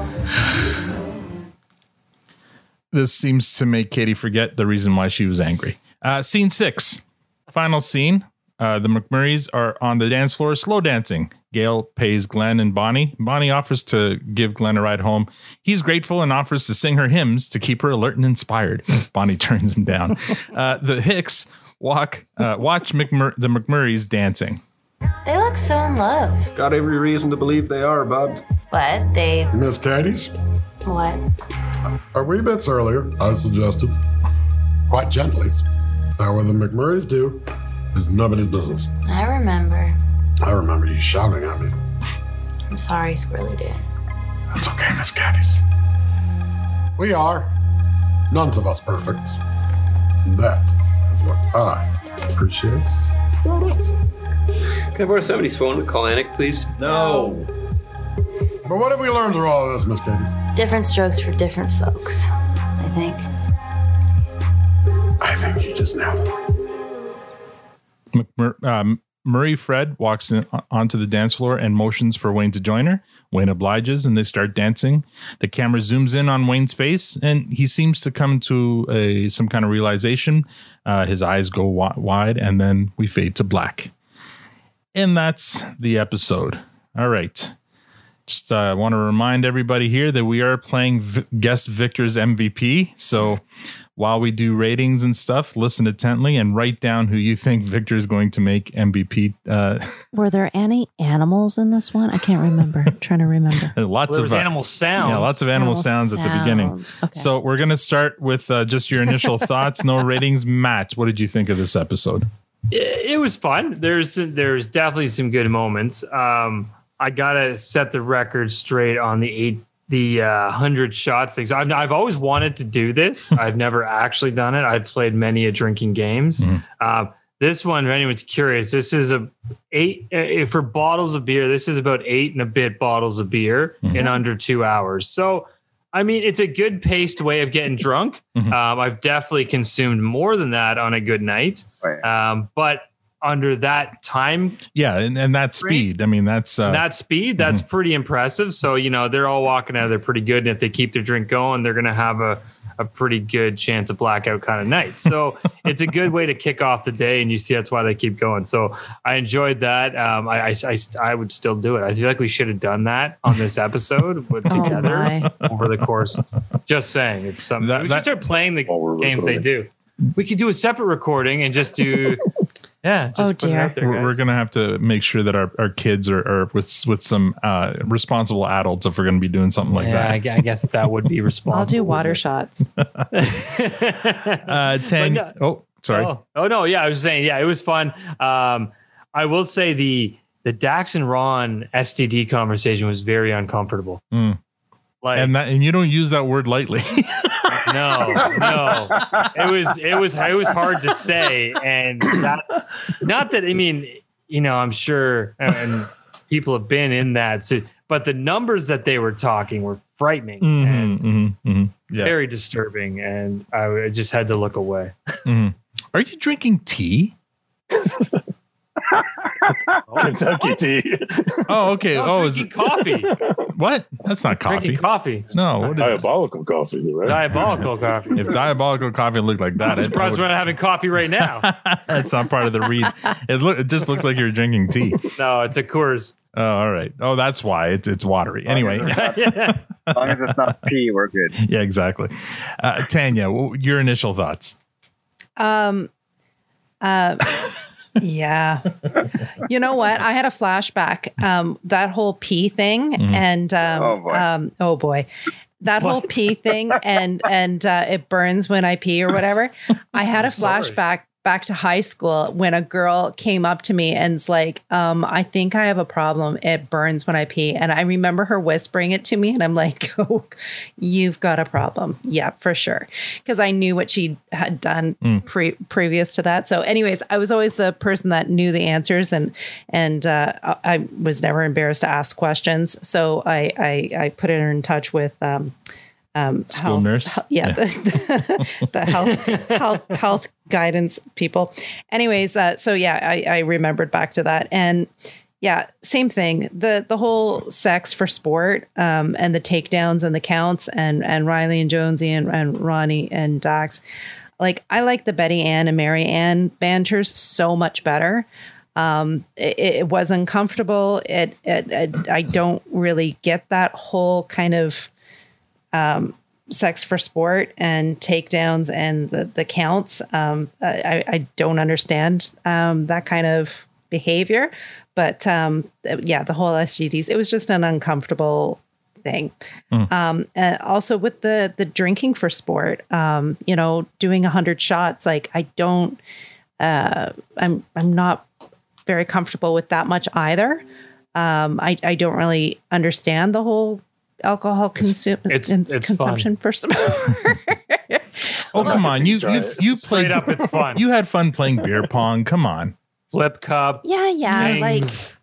This seems to make Katie forget the reason why she was angry. Uh, scene six, final scene. Uh, the McMurrays are on the dance floor slow dancing. Gail pays Glenn and Bonnie. Bonnie offers to give Glenn a ride home. He's grateful and offers to sing her hymns to keep her alert and inspired. *laughs* Bonnie turns him down. Uh, the Hicks walk, uh, watch McMur- the McMurrays dancing. They look so in love, Got every reason to believe they are, bud. but they. Miss Katie's, What? a wee bits earlier, I suggested, quite gently, that what the McMurrays do is nobody's business. I remember. I remember you shouting at me. *laughs* I'm sorry, Squirrely Dan. That's okay, Miss Katie's. We are none of us perfect. That is what I appreciate. about us. Can I borrow somebody's phone to call Anik, please? No. But what have we learned through all of this, Miss Katie's? Different strokes for different folks, I think. I think you just nailed it. McMur- um, Marie Fred walks in, onto the dance floor and motions for Wayne to join her. Wayne obliges and they start dancing. The camera zooms in on Wayne's face and he seems to come to a some kind of realization. Uh, his eyes go wi- wide and then we fade to black. And that's the episode. All right. Just uh, want to remind everybody here that we are playing v- guest Victor's MVP. So while we do ratings and stuff, listen intently and write down who you think Victor is going to make MVP. Uh, Were there any animals in this one? I can't remember. I'm trying to remember. *laughs* lots Well, there was of uh, animal sounds. Yeah, lots of animal, Animal sounds, at the beginning. Okay. So we're gonna start with uh, just your initial *laughs* thoughts. No ratings. Matt, what did you think of this episode? it, it was fun. There's there's definitely some good moments. Um, I gotta set the record straight on the eight the uh, hundred shots things. I've I've always wanted to do this. I've never actually done it. I've played many a drinking games. Uh, this one, if anyone's curious, this is a eight uh, for bottles of beer. This is about eight and a bit bottles of beer in under two hours. So. I mean, it's a good paced way of getting drunk. Um, I've definitely consumed more than that on a good night. Um, but under that time Yeah, and, and that speed. I mean, that's uh, that speed, that's pretty impressive. So, you know, they're all walking out of there pretty good. And if they keep their drink going, they're going to have a, a pretty good chance of blackout kind of night. So *laughs* it's a good way to kick off the day. And you see, that's why they keep going. So I enjoyed that. Um, I, I, I, I would still do it. I feel like we should have done that on this episode *laughs* with Oh, together my. over the course. Just saying, it's something. That- we that- should start playing the games they do. We could do a separate recording and just do, *laughs* yeah. Just Oh, put it dear. out there, we're, we're gonna have to make sure that our, our kids are, are with with some uh, responsible adults if we're gonna be doing something like yeah, I, that. gu- I guess that would be responsible. *laughs* I'll do water shots. *laughs* *laughs* Uh, ten. no- oh, sorry. Oh, oh no, yeah, I was saying, yeah, it was fun. Um, I will say the the Dax and Ron STD conversation was very uncomfortable. Mm. Like and that and you don't use that word lightly. No, no, it was it was it was hard to say, and that's not that. I mean, you know, I'm sure, and people have been in that. So, but the numbers that they were talking were frightening and Mhm, mhm, mhm. Yeah. very disturbing, and I, I just had to look away. Mhm. Are you drinking tea? *laughs* *laughs* Kentucky tea. Oh, okay. No, oh, is it coffee. what? That's not coffee. Drinking coffee. No, what is it? Diabolical coffee, right? Diabolical coffee. If diabolical coffee looked like that, I'm it, surprised I we're not having coffee right now. *laughs* that's not part of the read. It look. It just looked like you were drinking tea. no, it's a Coors. Oh, all right. Oh, that's why it's it's watery. Anyway, *laughs* As long as it's not pee, we're good. yeah, exactly. Uh, Tanya, your initial thoughts? Um, uh, yeah. You know what? I had a flashback. Um, that whole pee thing, Mhm. and um, Oh, boy. um, oh boy, that whole pee thing, and and uh, it burns when I pee or whatever. I had a flashback back to high school when a girl came up to me and's like, um, I think I have a problem. It burns when I pee, and I remember her whispering it to me, and I'm like, *laughs* oh, you've got a problem. Yeah, for sure, because I knew what she had done Mm. pre- previous to that. So, anyways, I was always the person that knew the answers, and and uh, I was never embarrassed to ask questions. So I I, I put her in touch with. Um, um, School nurse? hel- yeah, Yeah. The, the *laughs* health, health health guidance people. Anyways, uh, so yeah, I, I remembered back to that, and yeah, same thing. the The whole sex for sport, um, and the takedowns and the counts, and and Riley and Jonesy and, and Ronnie and Dax. Like I like the Betty Ann and Mary Ann banters so much better. Um, it, it was uncomfortable. It, it, it I don't really get that whole kind of um, sex for sport and takedowns and the, the counts. Um, I, I don't understand um, that kind of behavior, but um, yeah, the whole STDs, it was just an uncomfortable thing. Um, and also with the the drinking for sport, um, you know, doing a hundred shots, like I don't, uh, I'm I'm not very comfortable with that much either. Um, I I don't really understand the whole alcohol consume it's- in- it's fun. consumption for sport. *laughs* Oh, come on. You you you played up, it's fun. You had fun playing beer pong. Come on. Flip cup. yeah, yeah, like Things.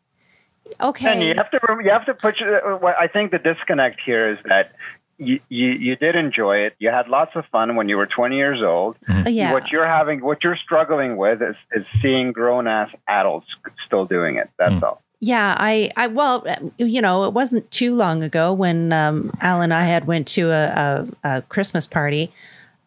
okay. And you have to you have to put your, uh, I think the disconnect here is that you, you you did enjoy it. You had lots of fun when you were 20 years old. Mm-hmm. Uh, yeah. What you're having, what you're struggling with, is, is seeing grown ass adults still doing it. That's mm. all. Yeah, I, I, well, you know, it wasn't too long ago when um, Al and I had went to a, a, a Christmas party.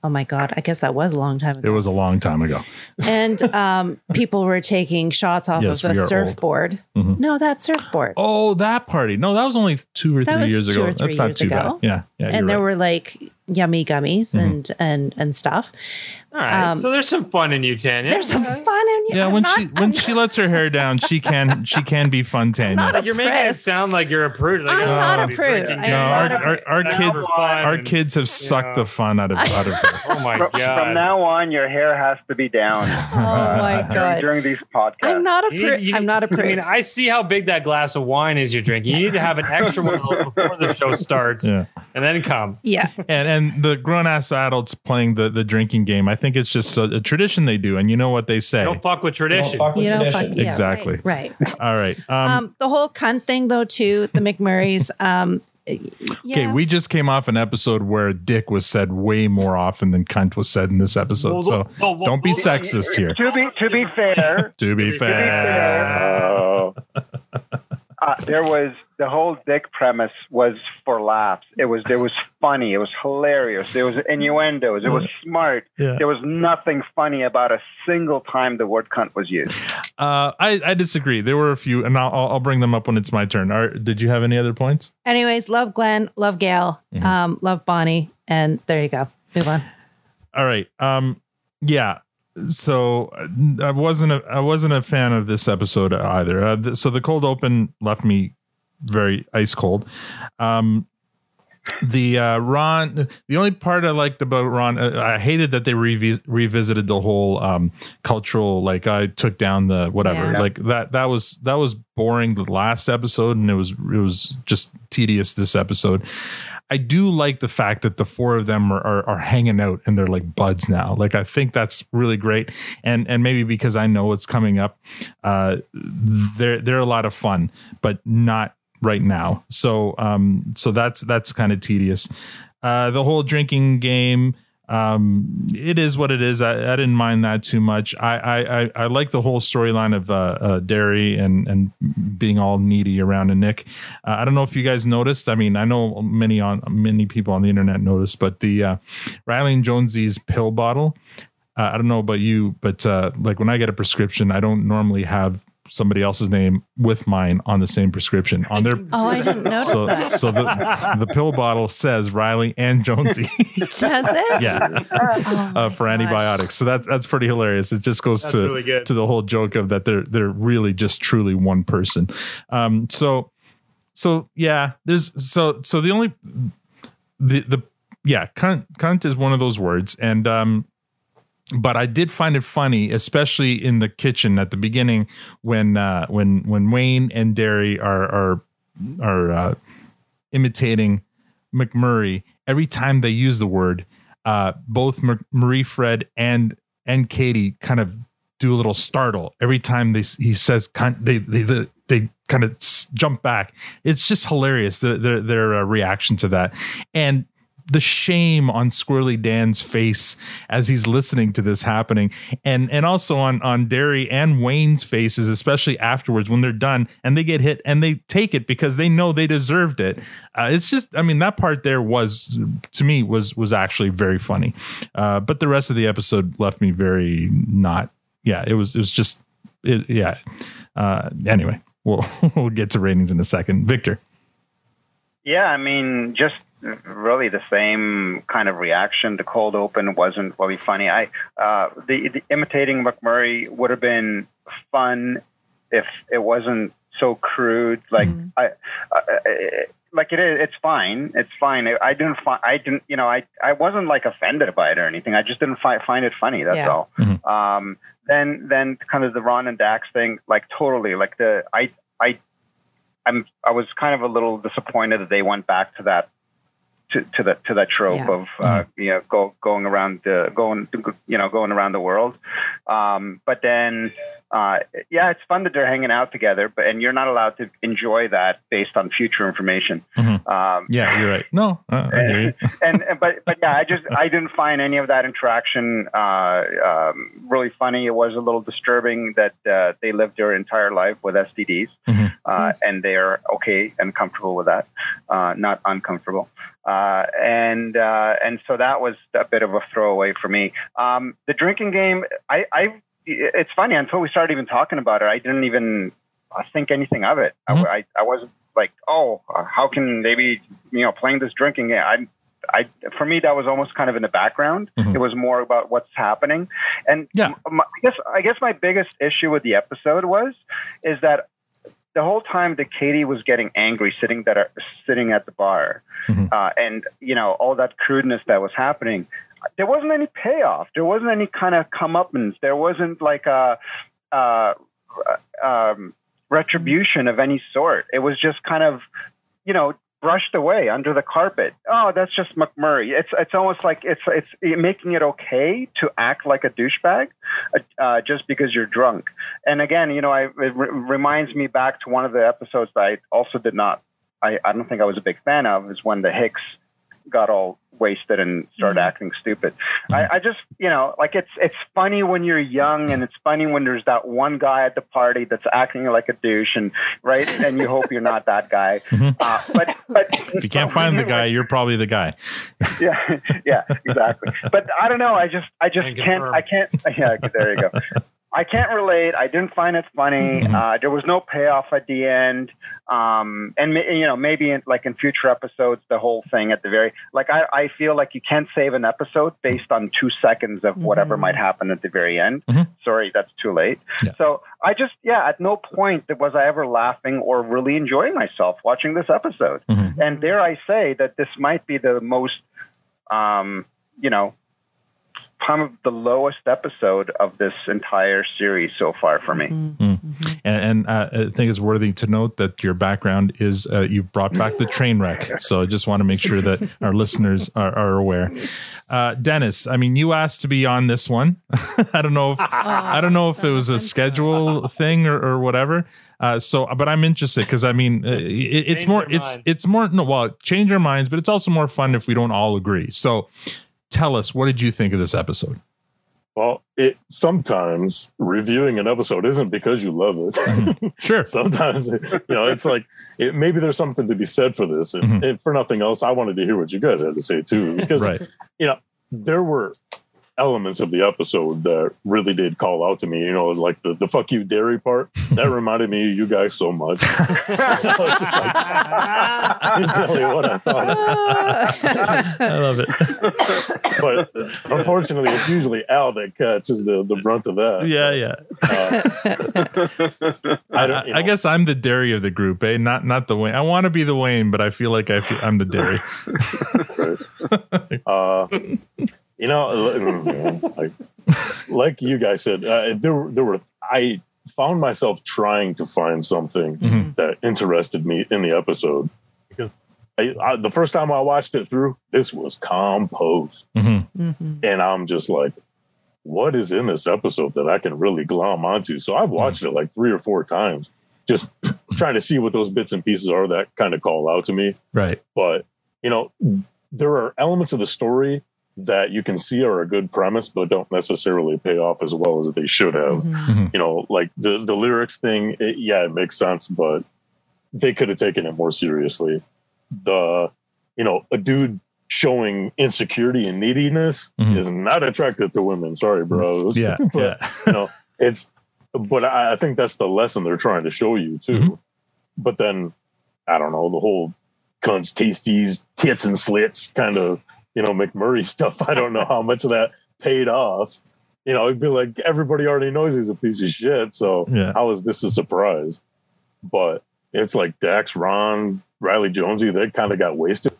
Oh my God, I guess that was a long time ago. It was a long time ago. And um, *laughs* people were taking shots off Yes, of a surfboard. Mhm. No, that surfboard. Oh, that party. No, that was only two or That three was years two ago. or three That's not years too ago. bad. Yeah. Yeah. and there right. were like yummy gummies Mhm. and and and stuff. All right. Um, so there's some fun in you, Tanya. There's some fun in you. Yeah, I'm when not- she when she lets her hair down, she can *laughs* she can be fun, Tanya. Like, you're making it sound like you're a prude. Like, I'm oh, not a prude. drinking I am No, not our, a our, our That's kids for fun our kids have sucked the fun out of out of her. Oh my From, god. from now on, your hair has to be down. *laughs* Oh my god. during these podcasts. I'm not a You prude. you I'm not a mean, prude. I mean, I see how big that glass of wine is you're drinking. You need to have an extra one *laughs* before the show starts, Yeah. and then come. Yeah. and and the grown ass adults playing the the drinking game. I think it's just a, a tradition they do, and you know what they say. Don't fuck with tradition. You don't fuck, yeah, exactly. Right. *laughs* All right. Um, Um, the whole cunt thing though too. The McMurrays. Um, Okay, yeah. we just came off an episode where dick was said way more often than cunt was said in this episode. Well, So well, well, don't be well, sexist here. To be to be fair, *laughs* To be fair. uh, *laughs* uh, there was the whole dick premise was for laughs. It was it was funny. It was hilarious. There was innuendos. It was smart. Yeah. There was nothing funny about a single time the word cunt was used. Uh, I, I disagree. There were a few, and I'll, I'll I'll bring them up when it's my turn. Are, did you have any other points? Anyways, love Glenn, love Gail, Mhm. um, love Bonnie, and there you go. Move on. All right. Um. Yeah. So uh, I wasn't a I wasn't a fan of this episode either. Uh, th- so the cold open left me very ice cold. Um. The uh, Ron, the only part I liked about Ron, uh, I hated that they revis- revisited the whole um, cultural, like I took down the whatever, Yeah. like that. That was that was boring the last episode, and it was it was just tedious this episode. I do like the fact that the four of them are, are, are hanging out and they're like buds now. Like I think that's really great, and and maybe because I know what's coming up, uh, they're they're a lot of fun, but not right now. So um so that's that's kind of tedious. Uh, the whole drinking game. Um, it is what it is. I, I didn't mind that too much. I I I, like the whole storyline of uh, uh, Derry and and being all needy around Anik. Uh, I don't know if you guys noticed. I mean, I know many on many people on the internet noticed, but the uh, Riley and Jonesy's pill bottle. Uh, I don't know about you, but uh, like when I get a prescription, I don't normally have somebody else's name with mine on the same prescription on their. *laughs* Oh, I didn't notice so, that. So the the pill bottle says Riley and Jonesy. *laughs* Does it? yeah. *laughs* Oh uh, for antibiotics. So that's that's pretty hilarious. It just goes That's to really to the whole joke of that they're they're really just truly one person. Um, so so yeah, there's so so the only the the yeah cunt cunt is one of those words and um but I did find it funny, especially in the kitchen at the beginning when uh, when when Wayne and Derry are are are uh, imitating McMurray. Every time they use the word, uh, both Mar- Marie Fred and and Katie kind of do a little startle every time they he says. They they they, they kind of jump back. It's just hilarious their their, their uh, reaction to that and the shame on Squirrely Dan's face as he's listening to this happening, and and also on on Derry and Wayne's faces, especially afterwards when they're done and they get hit and they take it because they know they deserved it. Uh, it's just, I mean, that part there was to me was was actually very funny, uh, but the rest of the episode left me very not. Yeah, it was it was just it, yeah. Uh, anyway, we'll *laughs* we'll get to ratings in a second. Victor. Yeah, I mean, just really the same kind of reaction. The cold open wasn't really funny. I uh, the, the imitating McMurray would have been fun if it wasn't so crude. Like I, I, I like it is. It's fine. It's fine. I didn't find. I didn't. You know. I. I wasn't like offended by it or anything. I just didn't find find it funny. That's Yeah. all. Um. Then then kind of the Ron and Dax thing. Like totally. Like the I I I'm I was kind of a little disappointed that they went back to that to, to that to that trope Yeah. of uh, you know go, going around the going you know going around the world. Um, but then uh, yeah, it's fun that they're hanging out together, but and you're not allowed to enjoy that based on future information. Mhm. Um, Yeah, you're right. No, uh, I hear *laughs* and and- but but yeah, I just I didn't find any of that interaction uh, um, really funny. It was a little disturbing that uh, they lived their entire life with STDs, uh, and they're okay and comfortable with that, uh, not uncomfortable. Uh, and uh, and so that was a bit of a throwaway for me. Um, the drinking game, I, I it's funny until we started even talking about it, I didn't even think anything of it. I, I I wasn't like, oh, how can they be you know playing this drinking game? I I for me that was almost kind of in the background. Mm-hmm. It was more about what's happening. And yeah. my, I guess I guess my biggest issue with the episode was is that the whole time that Katie was getting angry sitting that sitting at the bar, Mm-hmm. uh, and you know all that crudeness that was happening, there wasn't any payoff. There wasn't any kind of comeuppance. There wasn't like a, uh um, retribution of any sort. It was just kind of, you know, brushed away under the carpet. Oh, that's just McMurray. It's it's almost like it's it's making it okay to act like a douchebag uh, just because you're drunk. And again, you know, I, it re- reminds me back to one of the episodes that I also did not. I, I don't think I was a big fan of is when the Hicks got all wasted and started acting stupid. I, I just, you know, like it's it's funny when you're young and it's funny when there's that one guy at the party that's acting like a douche and right, and you hope you're not that guy. *laughs* Uh, but but If you can't find the guy, you're probably the guy. *laughs* yeah, yeah, exactly. But I don't know. I just, I just can't. I can't. Yeah, there you go. I can't relate. I didn't find it funny. Uh, there was no payoff at the end. Um, and you know, maybe in, like in future episodes, the whole thing at the very like I, I feel like you can't save an episode based on two seconds of whatever might happen at the very end. Sorry, that's too late. So I just yeah, at no point was I ever laughing or really enjoying myself watching this episode. And dare I say that this might be the most um, you know, kind of the lowest episode of this entire series so far for me. Mm. And, and uh, I think it's worthy to note that your background is uh, you brought back the train wreck. *laughs* So I just want to make sure that our listeners are, are aware. Uh, Dennis, I mean, you asked to be on this one. *laughs* I don't know if I don't know if it was a schedule thing or, or whatever. Uh, so, but I'm interested because I mean, uh, it, it's Change more, it's, mind. it's more. No, well, change our minds, but it's also more fun if we don't all agree. So, tell us, what did you think of this episode? Well, it sometimes reviewing an episode isn't because you love it. *laughs* sure. sometimes you know it's like it, maybe there's something to be said for this, and, mm-hmm. and for nothing else, I wanted to hear what you guys had to say too, because Right. you know there were elements of the episode that really did call out to me. You know, like the, the "fuck you, Derry" part that *laughs* reminded me of you guys so much. *laughs* I like, *laughs* instantly what I thought. I love it. but unfortunately, it's usually Al that catches the, the brunt of that. Yeah, yeah. I, I, I guess I'm the Derry of the group, eh? Not not the Wayne. I want to be the Wayne, but I feel like I feel, I'm the Derry. uh, you know, *laughs* like, like you guys said, uh, there there were I found myself trying to find something Mhm. that interested me in the episode because I, I, the first time I watched it through, this was compost, Mm-hmm. and I'm just like, what is in this episode that I can really glom onto? So I've watched it like three or four times, just *clears throat* trying to see what those bits and pieces are that kind of call out to me Right. but you know there are elements of the story that you can see are a good premise but don't necessarily pay off as well as they should have. Mm-hmm. mm-hmm. you know like the the lyrics thing it, yeah it makes sense but they could have taken it more seriously. The you know a dude showing insecurity and neediness mm-hmm. is not attractive to women. Sorry bros. Mm-hmm. Yeah, *laughs* but, you know it's but I, I think that's the lesson they're trying to show you too. But then I don't know, the whole cunts, tasties, tits and slits kind of, you know, McMurray *laughs* stuff. I don't know how much of that paid off. You know, it'd be like everybody already knows he's a piece of shit. So Yeah. how is this a surprise? But it's like Dax, Ron, Riley Jonesy, they kind of got wasted.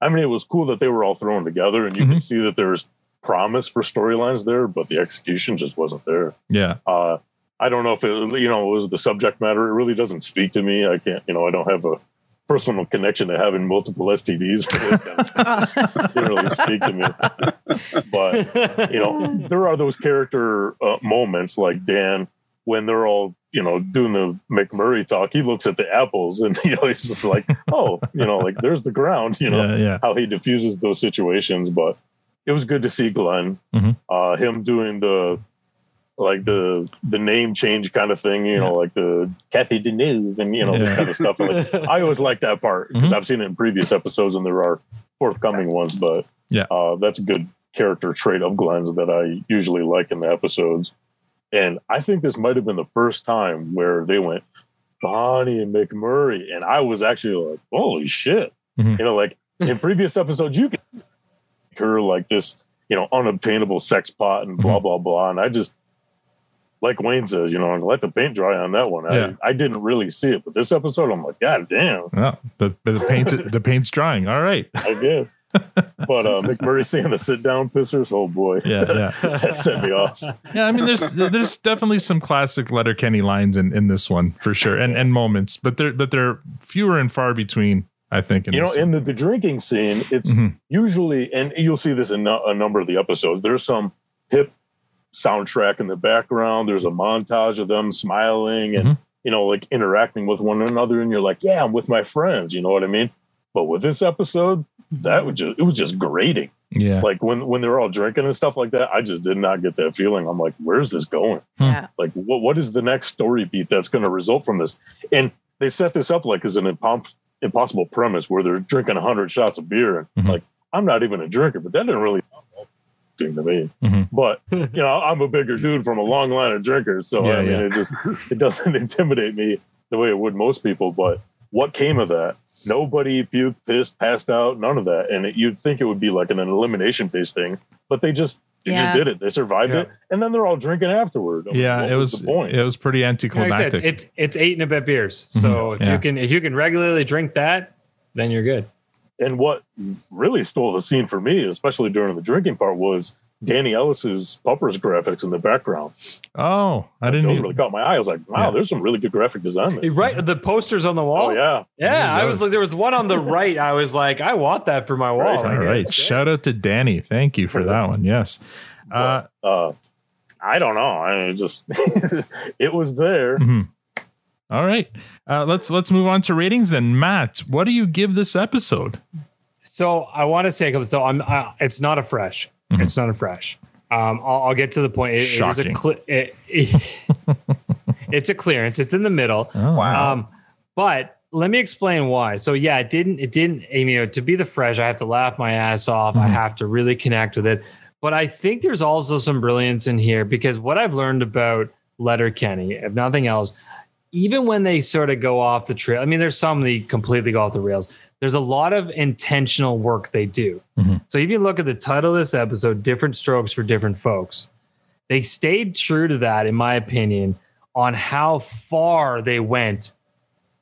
I mean, it was cool that they were all thrown together and you can see that there's promise for storylines there, but the execution just wasn't there Yeah. uh, I don't know if it, you know, it was the subject matter. It really doesn't speak to me. I can't, you know, I don't have a personal connection to having multiple STDs. *laughs* *laughs* Really speak to me. But, you know, there are those character uh, moments like Dan when they're all, you know, doing the McMurray talk. He looks at the apples and, *laughs* you know, he's just like, oh, you know, like there's the ground, you know, Yeah, yeah. how he diffuses those situations. But it was good to see Glenn, Mhm. uh, him doing the, like the the name change kind of thing, you know, like the Kathy Deneuve and you know this kind of stuff. Like, *laughs* I always like that part because I've seen it in previous episodes, and there are forthcoming ones. But Yeah. uh, that's a good character trait of Glenn's that I usually like in the episodes. And I think this might have been the first time where they went Bonnie and McMurray, and I was actually like, "Holy shit!" Mhm. You know, like in previous episodes, you could her like this, you know, unobtainable sex pot and blah blah blah. And I just, like Wayne says, you know, let the paint dry on that one. Yeah. I, I didn't really see it, but this episode, I'm like, God damn, Well, the the paint's the paint's drying. All right. I guess. but uh, McMurray saying the sit down pissers, oh boy, Yeah, yeah. *laughs* that set me off. Yeah, I mean, there's there's definitely some classic Letterkenny lines in, in this one for sure, and and moments, but they're but they're fewer and far between. I think. In you know, in the, the drinking scene, it's Mhm. usually, and you'll see this in a number of the episodes. There's some hip soundtrack in the background. There's a montage of them smiling and mm-hmm. you know, like interacting with one another, and you're like, yeah, I'm with my friends. You know what I mean? But with this episode, that was just it was just grating. Yeah. Like when when they're all drinking and stuff like that, I just did not get that feeling. I'm like, where's this going? Hmm. Yeah. Like, what what is the next story beat that's going to result from this? And they set this up like as an impom- impossible premise where they're drinking hundred shots of beer, and mm-hmm. like, I'm not even a drinker, but that didn't really sound interesting to me. Mhm. But you know, I'm a bigger dude from a long line of drinkers, so Yeah, I mean, yeah. it just it doesn't *laughs* intimidate me the way it would most people. But what came of that? Nobody puked, pissed, passed out, none of that. And it, you'd think it would be like an elimination based thing, but they just they Yeah. just did it. They survived Yeah. it, and then they're all drinking afterward. I mean, yeah, what it was the point. it was pretty Like anticlimactic. said, it's it's eight and a bit beers. So Mhm. if Yeah. you can if you can regularly drink that, then you're good. And what really stole the scene for me, especially during the drinking part, was Danny Ellis's puppers graphics in the background. oh, I didn't. Those even- really caught my eye. I was like, wow, Yeah. there's some really good graphic design there. Right, the posters on the wall. Oh yeah, Yeah, I Yeah. was like, there was one on the right. I was like, I want that for my wall. Right, Like, All right, shout out to Danny. Thank you for that one. Yes. Uh, uh, I don't know. I mean, it just *laughs* it was there. mhm. All right, uh, let's let's move on to ratings. Then, Matt, what do you give this episode? So I want to say, so I'm. Uh, it's not a fresh. It's not a fresh. Um, I'll, I'll get to the point. It- it is a Shocking. cl- it- *laughs* it's a clearance. It's in the middle. Oh, wow. Um, but let me explain why. So yeah, it didn't. It didn't. You know, to be the fresh, I have to laugh my ass off. I have to really connect with it. But I think there's also some brilliance in here because what I've learned about Letterkenny, if nothing else, even when they sort of go off the trail, I mean, there's some that completely go off the rails. There's a lot of intentional work they do. Mm-hmm. So if you look at the title of this episode, Different Strokes for Different Folks, they stayed true to that, in my opinion, on how far they went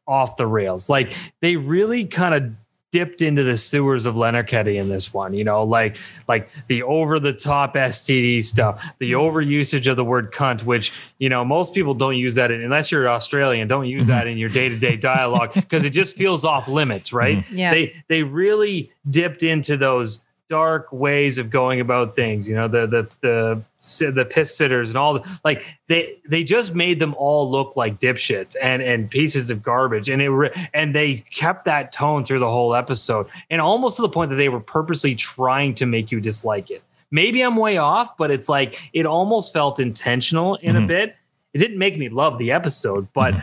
off the rails. Like they really kind of dipped into the sewers of Letterkenny in this one, you know, like like the over the top STD stuff, the mm-hmm. over usage of the word cunt, which you know most people don't use that in, unless you're Australian, don't use that mm-hmm. in your day to day dialogue because it just feels off limits, right? Mm-hmm. Yeah. They they really dipped into those dark ways of going about things you know the the the the piss sitters and all the like they they just made them all look like dipshits and and pieces of garbage. And it re- and they kept that tone through the whole episode and almost to the point that they were purposely trying to make you dislike it. Maybe i'm way off but it's like it almost felt intentional in a Mhm. bit. It didn't make me love the episode but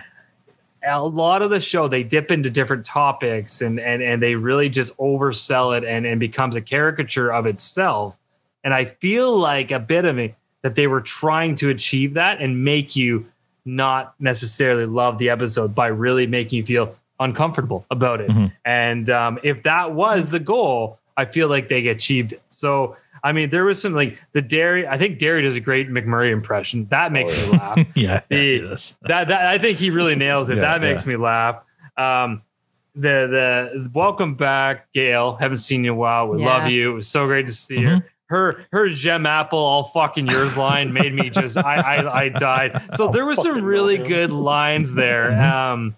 a lot of the show they dip into different topics and and and they really just oversell it and and becomes a caricature of itself. And i feel like a bit of it that they were trying to achieve that and make you not necessarily love the episode by really making you feel uncomfortable about it. And um, if that was the goal i feel like they achieved it. So i mean there was some like the Derry i think Derry does a great mcmurray impression that makes me laugh *laughs* yeah, the, that that I think he really nails it. Yeah, that makes yeah. me laugh. Um, the the welcome back, Gail. Haven't seen you in a while. We Yeah. love you. It was so great to see her. Her her gem apple all fucking yours line made me just I I, I died. So there was some really good lines there. Um,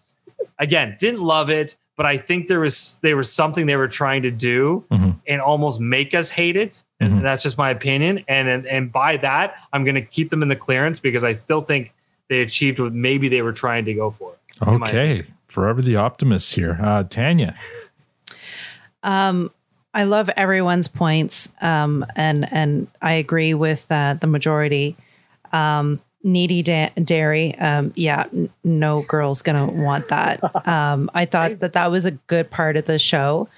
again, didn't love it, but I think there was there was something they were trying to do and almost make us hate it. And that's just my opinion. And, and and by that, I'm going to keep them in the clearance because I still think they achieved what maybe they were trying to go for. Okay, forever the optimist here. Uh, Tanya. Um, I love everyone's points, um, and and I agree with uh, the majority. Um, needy da- Derry, um, yeah, n- no girl's gonna want that. *laughs* Um, I thought that that was a good part of the show,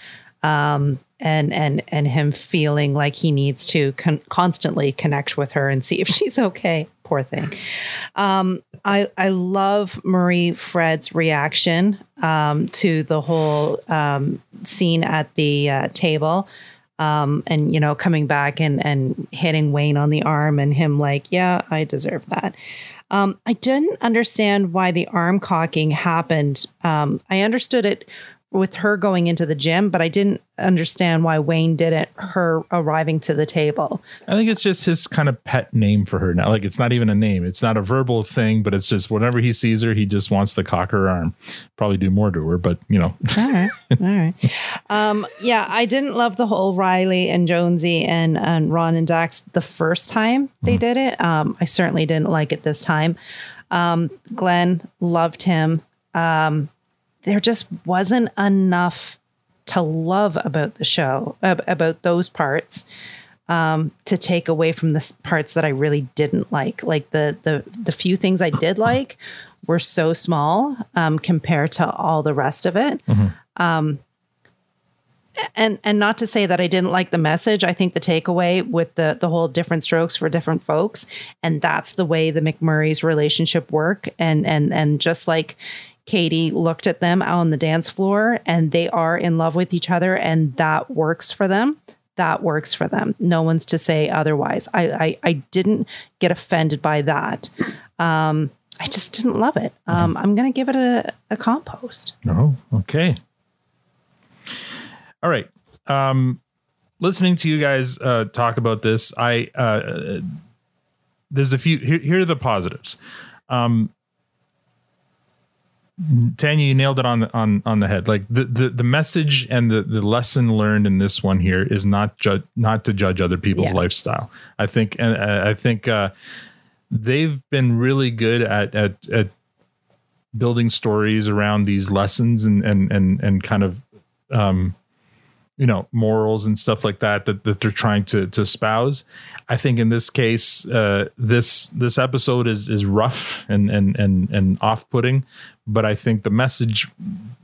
um, and and and him feeling like he needs to con- constantly connect with her and see if *laughs* she's okay. Poor thing. Um, I I love Marie Fred's reaction um, to the whole um, scene at the uh, table. Um, and you know, coming back and and hitting Wayne on the arm, and him like, "Yeah, I deserve that." Um, I didn't understand why the arm cocking happened. Um, I understood it with her going into the gym, but I didn't understand why Wayne didn't Her arriving to the table. I think it's just his kind of pet name for her now. Like it's not even a name. It's not a verbal thing, but it's just whenever he sees her, he just wants to cock her arm. Probably do more to her, but you know. All right, *laughs* all right. Um, yeah, I didn't love the whole Riley and Jonesy and and Ron and Dax the first time they did it. Um, I certainly didn't like it this time. Um, Glenn loved him. Um, there just wasn't enough to love about the show ab- about those parts um, to take away from the parts that I really didn't like. Like the the the few things I did like were so small um, compared to all the rest of it. Um, and and not to say that I didn't like the message. I think the takeaway with the the whole different strokes for different folks, and that's the way the McMurray's relationship work. And and and just like Katie looked at them out on the dance floor, and they are in love with each other, and that works for them. That works for them. No one's to say otherwise. I I, I didn't get offended by that. Um, I just didn't love it. Um, I'm gonna give it a, a compost. Oh, okay. All right. Um, listening to you guys uh, talk about this, I uh, there's a few. Here, here are the positives. Um, Tanya, you nailed it on on on the head. Like the the, the message and the, the lesson learned in this one here is not judge not to judge other people's Yeah. lifestyle. I think and uh, I think uh, they've been really good at at at building stories around these lessons and and and and kind of um you know morals and stuff like that that, that they're trying to to espouse i think in this case uh this this episode is is rough and and and and off-putting but i think the message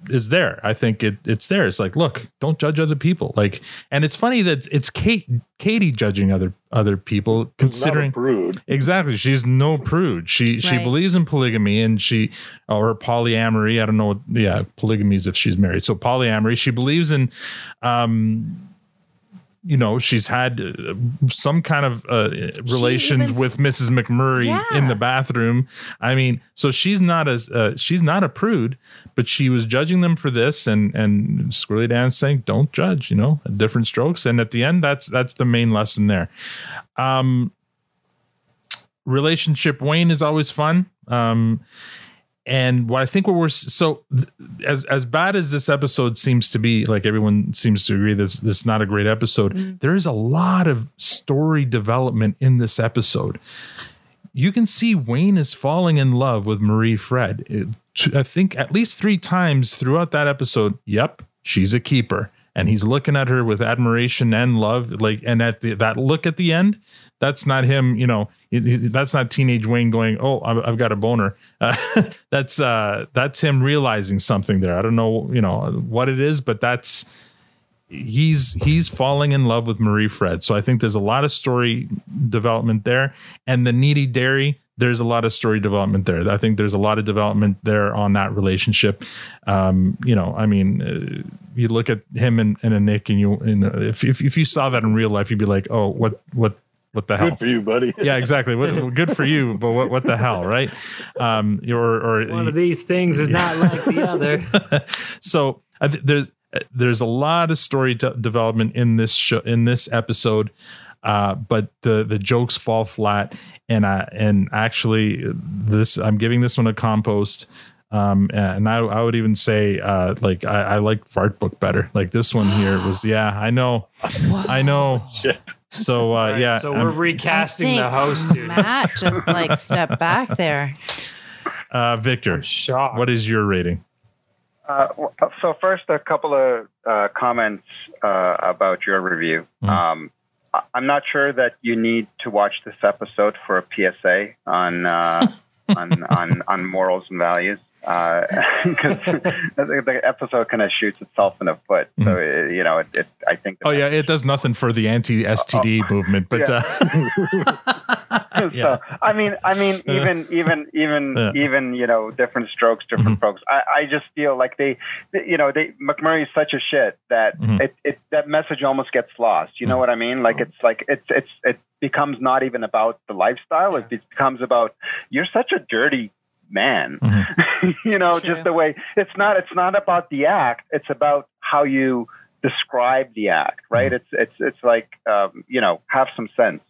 is there. I think it it's there. It's like look don't judge other people. Like and it's funny that it's kate katie judging other other people considering prude. exactly. She's no prude. She she believes in polygamy and she or polyamory. I don't know what yeah polygamy is if she's married. So polyamory she believes in um you know she's had uh, some kind of uh, relations even- with mrs mcmurray in the bathroom. I mean so she's not as uh, she's not a prude but she was judging them for this and and squirrely dan is saying don't judge you know different strokes. And at the end that's that's the main lesson there. Um relationship wayne is always fun. Um and what I think what we're so as as bad as this episode seems to be, like everyone seems to agree this this is not a great episode. Mm. there is a lot of story development in this episode. You can see Wayne is falling in love with Marie Fred. It- I think at least three times throughout that episode. Yep, she's a keeper, and he's looking at her with admiration and love. Like, and at the, that look at the end, that's not him. You know, that's not teenage Wayne going, "Oh, I've, got a boner." Uh, *laughs* that's uh, that's him realizing something there. I don't know, you know, what it is, but that's he's he's falling in love with Marie Fred. So I think there's a lot of story development there, and the needy dairy. There's a lot of story development there. I think there's a lot of development there on that relationship. Um, you know, I mean, uh, you look at him and, and Anik, and you, and if, if if you saw that in real life, you'd be like, oh, what what what the hell? Good for you, buddy. *laughs* yeah, exactly. What, good for you, but what, what the hell, right? Um, or, or One of these things is not like the *laughs* other. so I there's there's a lot of story de- development in this show in this episode, uh, but the the jokes fall flat, and I and actually this I'm giving this one a compost. Um, and I, I would even say, uh, like I, I like fart book better. Like this one here was, *gasps* yeah, I know, I know. So, uh, yeah, so I'm- we're recasting the host, dude. Matt *laughs* just like stepped back there. uh, Victor, what is your rating? Uh, so first, a couple of uh, comments uh, about your review. Um, I- I'm not sure that you need to watch this episode for a PSA on uh, *laughs* on, on on morals and values. Uh, *laughs* because *laughs* the, the episode kind of shoots itself in the foot. So hmm. it, you know, it, it, I think Oh yeah, it does nothing for the anti-STD oh. movement, but Yeah. uh, *laughs* so I mean, I mean, even even even Yeah. even you know, different strokes, different mm-hmm. folks. I, I just feel like they, they- you know, they McMurray is such a shit that Mhm. it, it that message almost gets lost. You know mm-hmm. what I mean? Like it's like it's it's it becomes not even about the lifestyle. It becomes about you're such a dirty man. Mm-hmm. *laughs* you know, just the way it's not it's not about the act. It's about how you describe the act, right? It's it's it's like um, you know, have some sense.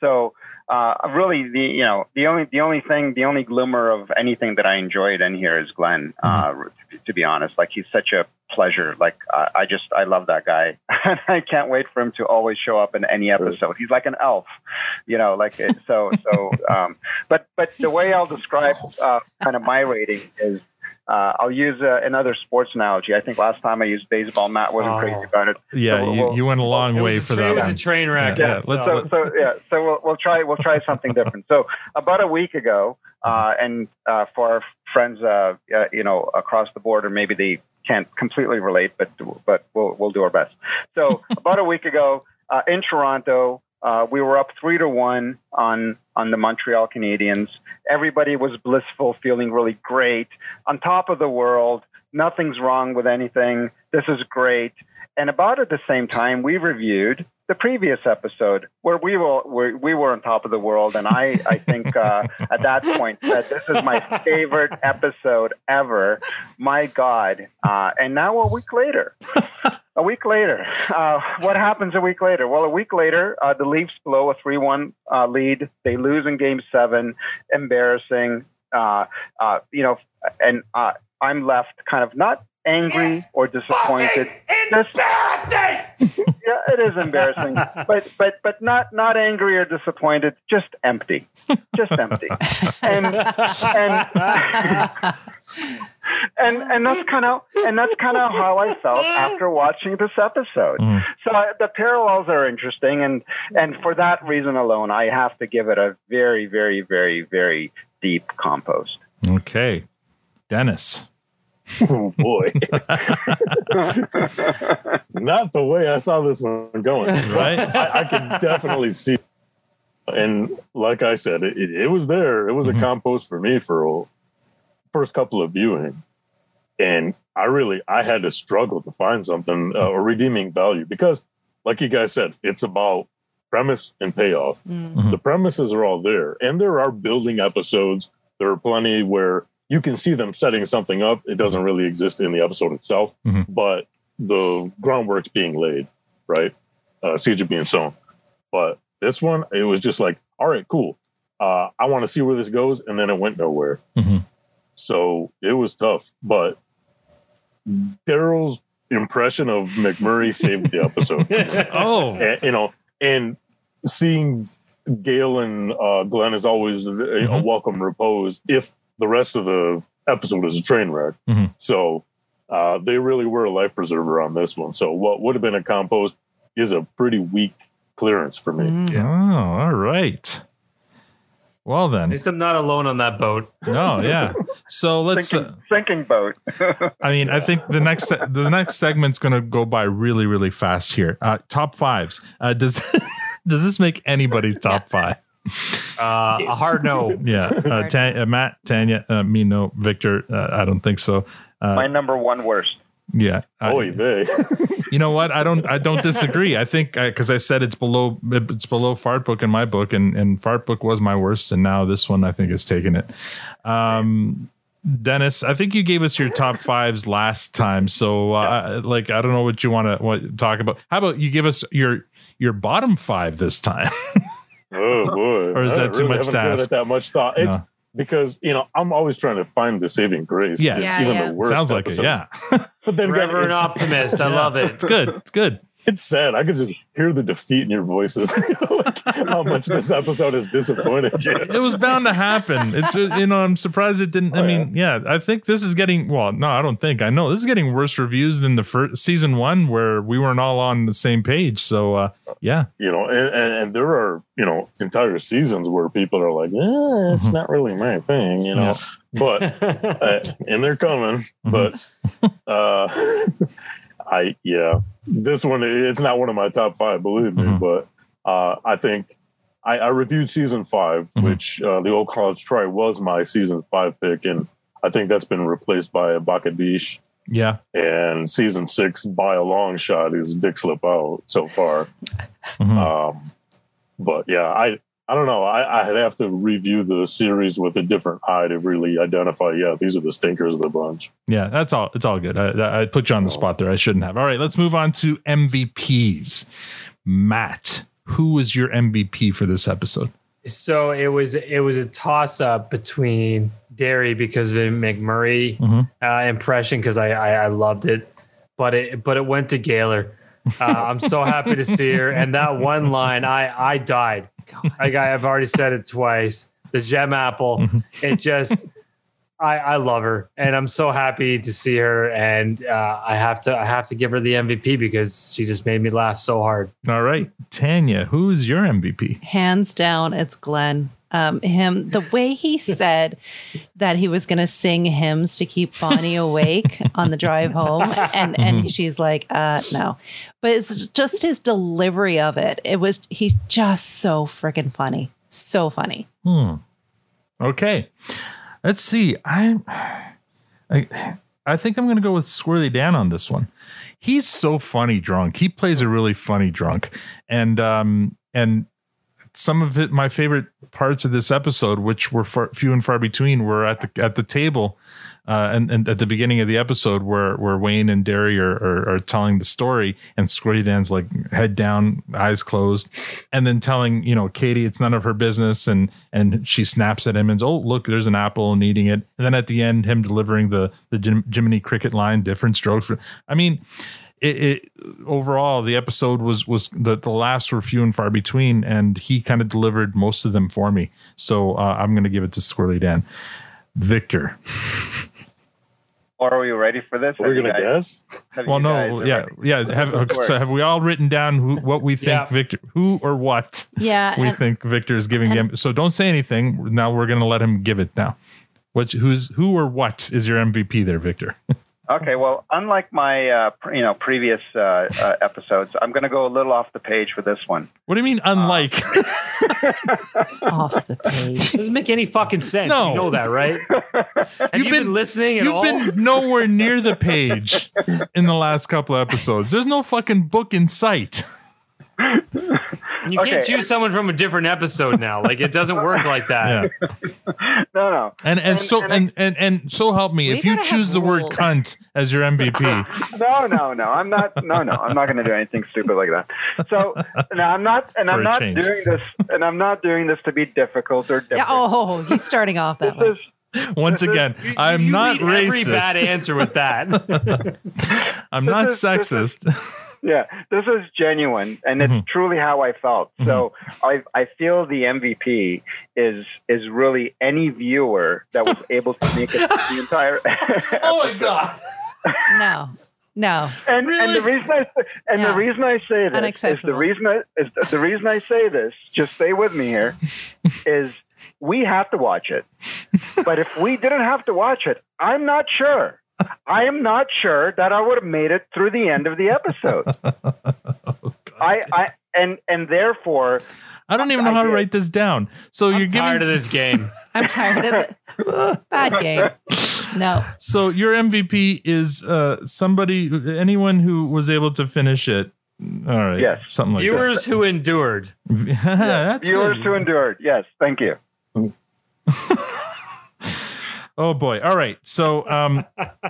So uh, really, the you know the only the only thing the only glimmer of anything that I enjoyed in here is Glenn. Uh, to, to be honest, like he's such a pleasure. Like I I just I love that guy, *laughs* I can't wait for him to always show up in any episode. He's like an elf, you know. Like so so. *laughs* Um, but but the way I'll describe uh, kind of my rating is. Uh, I'll use uh, another sports analogy. I think last time I used baseball. Matt wasn't Oh. crazy about it. yeah, So you, we'll- you went a long way for a that. it was a train wreck. Yeah, let's- so, so yeah, so we'll, we'll try we'll try something *laughs* different. So about a week ago, uh, and uh, for our friends, uh, uh, you know, across the border, maybe they can't completely relate, but but we'll we'll do our best. So *laughs* about a week ago, uh, in Toronto, uh, we were up three to one on on the Montreal Canadiens. Everybody was blissful, feeling really great, on top of the world. Nothing's wrong with anything. This is great. And about at the same time, we reviewed the previous episode where we were we, we were on top of the world, and I I think uh, at that point said this is my favorite episode ever. My God! Uh, and now a week later, a week later, uh, what happens a week later? Well, a week later, uh, the Leafs blow a three-one uh, lead. They lose in Game Seven. Embarrassing. Uh, uh, you know, and uh, I'm left kind of not angry or disappointed. Just, yeah, it is embarrassing, *laughs* but but but not not angry or disappointed. Just empty, just empty, and and *laughs* and and that's kind of and that's kind of how I felt after watching this episode. Mm-hmm. So I, the parallels are interesting, and and for that reason alone, I have to give it a very very very very deep compost. Okay, Dennis. *laughs* Oh boy. *laughs* Not the way I saw this one going. Right? *laughs* I, I could definitely see. And like I said, it, it was there. It was a mm-hmm. compost for me for a first couple of viewings. And I really, I had to struggle to find something, uh, a redeeming value because like you guys said, it's about premise and payoff. Mm. Mm-hmm. The premises are all there and there are building episodes. There are plenty where you can see them setting something up. It doesn't really exist in the episode itself, Mhm. but the groundwork's being laid, right? Uh, siege is being sown. But this one, it was just like, all right, cool. Uh, I want to see where this goes, and then it went nowhere. Mhm. So it was tough. But Daryl's impression of McMurray saved the episode. *laughs* Oh. And, you know, and seeing Gail and uh, Glenn is always a, a welcome repose if the rest of the episode is a train wreck. Mhm. So uh, they really were a life preserver on this one. So what would have been a compost is a pretty weak clearance for me. Oh, all right. Well then, At then, least I'm not alone on that boat. no, yeah. So *laughs* let's. Sinking, Uh, sinking boat. *laughs* I mean, I think the next the next segment's going to go by really really fast here. Uh, top fives. Uh, does *laughs* does this make anybody's top five? Uh, a hard no. *laughs* Yeah, uh, Tan- uh, Matt, Tanya, uh, me, no, Victor. Uh, I don't think so. Uh, My number one worst. yeah, I- Oy vey. *laughs* you know what? I don't. I don't disagree. I think because I, said it's below. It's below Fart Book in my book, and and Fart Book was my worst, and now this one I think is taking it. Um, Dennis, I think you gave us your top *laughs* fives last time, so uh, like I don't know what you want to talk about. How about you give us your your bottom five this time? Oh boy! Or is I that too really much haven't to given ask? it that much thought. It's No. because you know I'm always trying to find the saving grace. Yes. It's Yeah, even yeah. the worst. Sounds like it. Yeah, *laughs* But then again, Forever an optimist. I love it. it's good. It's good. It's sad. I could just hear the defeat in your voices. *laughs* like how much this episode has disappointed you. it was bound to happen. It's uh, you know I'm surprised it didn't. I mean, yeah, I think this is getting well. No, I don't think. I know this is getting worse reviews than the first season one where we weren't all on the same page. So uh, yeah, You know, and, and, and there are you know entire seasons where people are like, eh, it's not really my thing. You know, Yeah. but *laughs* uh, and they're coming. But uh, *laughs* I yeah, this one it's not one of my top five, believe me. But uh, I think I, I reviewed season 5 which uh, the old college try was my season five pick, and I think that's been replaced by a Bakadish. Yeah. And season six, by a long shot, is Dick Slip Out so far. Um, but yeah, I I don't know. I, I'd have to review the series with a different eye to really identify. Yeah, these are the stinkers of the bunch. Yeah, that's all. It's all good. I, I put you on the spot there. I shouldn't have. All right, let's move on to MVPs. Matt, who was your MVP for this episode? So it was it was a toss up between Derry because of the McMurray Mhm. uh, impression because I, I I loved it, but it but it went to Gaylor. Uh, I'm so happy to see her, and that one line I I died. Like I, I've already said it twice. The gem apple, it just. I, I love her, and I'm so happy to see her, and uh, I have to I have to give her the MVP because she just made me laugh so hard. All right, Tanya, who is your MVP? Hands down, it's Glenn. Um, him, the way he *laughs* said that he was going to sing hymns to keep Bonnie *laughs* awake on the drive home, and and she's like, uh, no, but it's just his delivery of it. It was he's just so freaking funny, so funny. Hmm. Okay. Let's see. I, I, I think I'm going to go with Squirrely Dan on this one. He's so funny drunk. He plays a really funny drunk, and um and some of it, my favorite parts of this episode, which were far, few and far between, were at the at the table, uh, and, and at the beginning of the episode where where Wayne and Derry are, are, are telling the story, and Squirrely Dan's like head down, eyes closed, and then telling you know Katie it's none of her business, and and she snaps at him and oh look, there's an apple and eating it, and then at the end him delivering the the Jim, Jiminy Cricket line, different strokes. For, I mean. It, it overall the episode was was the, the laughs were few and far between and he kind of delivered most of them for me. So uh, i'm going to give it to squirrely dan. Victor. Are we ready for this? We're Have gonna guys- guess. well no yeah yeah have, okay, so have we all written down who, what we think Yeah. victor who or what Yeah, we and- think victor is giving him? So don't say anything. Now we're going to let him give it now. What who's who or what is your mvp there victor *laughs* Okay, well, unlike my uh, you know previous uh, uh, episodes, I'm going to go a little off the page for this one. what do you mean unlike *laughs* Off the page. Doesn't make any fucking sense. No. You know that, right? *laughs* Have you been, listening at You've all? been nowhere near the page in the last couple episodes. There's no fucking book in sight. *laughs* you can't choose someone from a different episode now. Like it doesn't work like that. *laughs* No, no. And and, so and, and and so help me if you choose have the word cunt as your MVP. *laughs* no, no, no. I'm not. No, no. I'm not going to do anything stupid like that. So, no, I'm not. And For I'm not change. doing this. And I'm not doing this to be difficult or different. Yeah, oh, he's starting off that way. Once again, I'm not lead every bad answer with that. *laughs* I'm not This is- this is- sexist. Yeah, this is genuine, and it's Mhm. truly how I felt. So I I feel the MVP is is really any viewer that was *laughs* able to make it the entire. *laughs* oh my god! No, no. And and the reason I and Yeah. the reason I say this is the reason I, is the reason I say this. Just stay with me here. *laughs* is we have to watch it, but if we didn't have to watch it, I'm not sure. I am not sure that I would have made it through the end of the episode. *laughs* I, I and and therefore I don't even know I how to write this down. So you're giving Tired of this game. *laughs* I'm tired of it. Bad game. No. So your MVP is uh somebody anyone who was able to finish it. All right. Yes. Something like Viewers who endured. that. *laughs* That's viewers good. who endured. Yes, thank you. Oh boy. All right. So um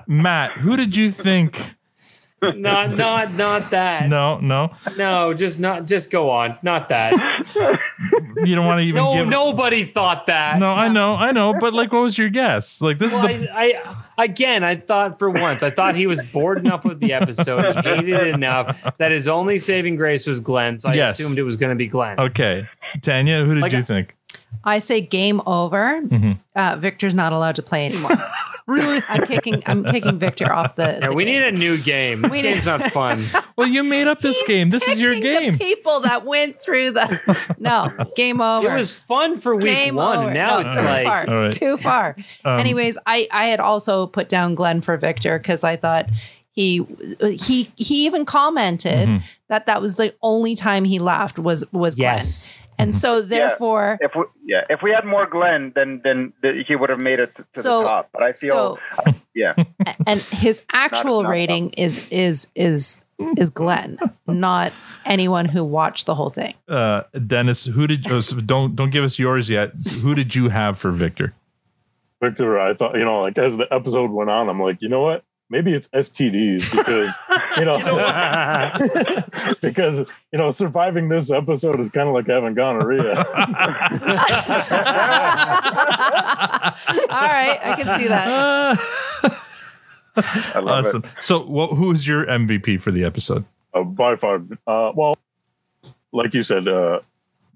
Matt, who did you think Not *laughs* not not that. No, no. No, just not just go on. Not that. You don't want to even no, give nobody thought that. No, I know, I know, but like what was your guess? Like this Well, is the I, I again, I thought for once, I thought he was bored enough with the episode, he hated it enough that his only saving grace was Glenn. So I Yes. assumed it was going to be Glenn. Okay. Tanya, who did Like you think? I say game over. Mhm. Uh, Victor's not allowed to play anymore. *laughs* Really? I'm kicking. I'm kicking Victor off the. Yeah, the we game. need a new game. This We game's need- not *laughs* fun. Well, you made up this game. This is your game. people that went through the. No, game over. It was fun for week Game one. over. Now No, it's too like far. All right. Too far. Um, Anyways, I I had also put down Glenn for Victor because I thought he he he even commented Mhm. that that was the only time he laughed was was Glenn. Yes. And so therefore, if we, yeah, if we had more Glenn, then then the, he would have made it to, to So- the top. But I feel, yeah, *laughs* and his actual not rating is is is is Glenn, not anyone who watched the whole thing. Uh, Dennis, who did oh, so don't don't give us yours yet? Who did you have for Victor? Victor, I thought, you know, like as the episode went on, I'm like, you know what? Maybe it's STDs because, *laughs* you know, *laughs* because, you know, surviving this episode is kind of like having gonorrhea. *laughs* All right, I can see that. I love awesome. So, what, who was your MVP for the episode? uh, by far, uh, well, like you said, uh,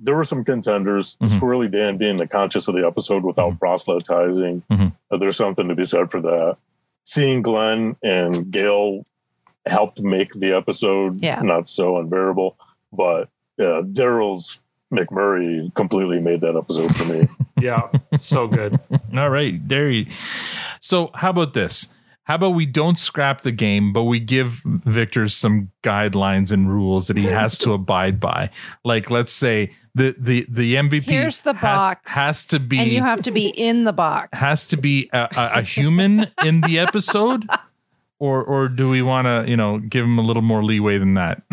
there were some contenders. Mhm. Squirrely Dan being the conscious of the episode without proselytizing. Mhm. Uh, there's something to be said for that. Seeing Glenn and Gail helped make the episode Yeah. not so unbearable, but uh, Daryl's McMurray completely made that episode for me. *laughs* yeah, so good. *laughs* All right, there you. So, how about this? How about we don't scrap the game, but we give Victor some guidelines and rules that he has to *laughs* abide by. Like, let's say the the the MVP Here's the has- box, has, to be and you have to be in the box. has to be a, a, a human in the episode, or or do we want to you know give him a little more leeway than that? *laughs*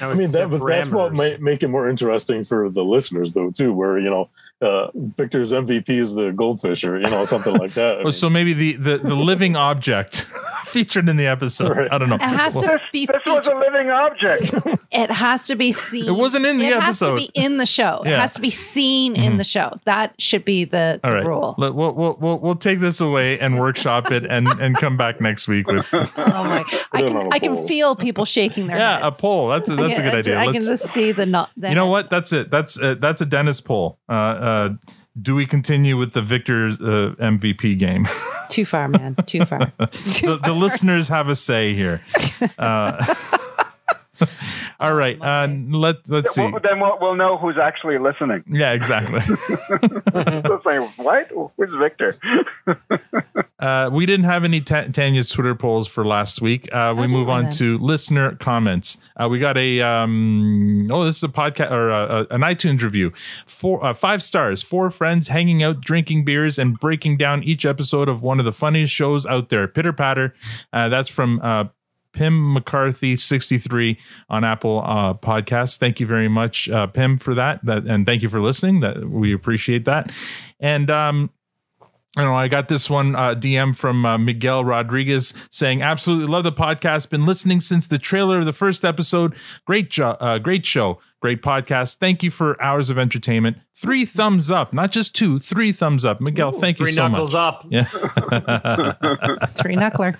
I mean, that, but that's what might make it more interesting for the listeners, though, too. Where you know, uh, Victor's MVP is the goldfish, or you know, something like that. I *laughs* Oh, so maybe the the, the living object *laughs* featured in the episode. I don't know. It has to be. this was a living object. *laughs* It has to be seen. It wasn't in the it has to be in the show. It has to be seen in the show. That should be the, the All right, rule. Let- we'll, we'll we'll we'll take this away and workshop it and and come back next week with Oh my! I Put it on can a I can feel people shaking their yeah heads. a poll. That's a, that's a good idea. can- I can just see the not. The you know what? That's it. That's uh, that's a Dennis poll. Uh, uh, do we continue with the Victor's uh, MVP game? Too far, man. Too far. *laughs* the, the listeners have a say here. *laughs* All right. Uh, let let's see. Well, then we'll, we'll know who's actually listening. Yeah, exactly. *laughs* so saying, what? Who's Victor? *laughs* Uh, we didn't have any Ta- Tanya's Twitter polls for last week. Uh, we move on then. to listener comments. Uh, we got a um, oh, this is a podcast or uh, an iTunes review. Four uh, five stars. Four friends hanging out, drinking beers, and breaking down each episode of one of the funniest shows out there. Pitter patter. Uh, that's from. Pim McCarthy 63 on Apple uh, Podcasts. Thank you very much, uh, Pim, for that. That and thank you for listening. That we appreciate that. And um, I know. I got this one uh, DM from uh, Miguel Rodriguez saying, "Absolutely love the podcast. Been listening since the trailer of the first episode. Great job, uh, great show, great podcast. Thank you for hours of entertainment. Three thumbs up, not just two, three thumbs up. Miguel, thank you so much. Three so knuckles up. Yeah. *laughs* *laughs* Three knuckler.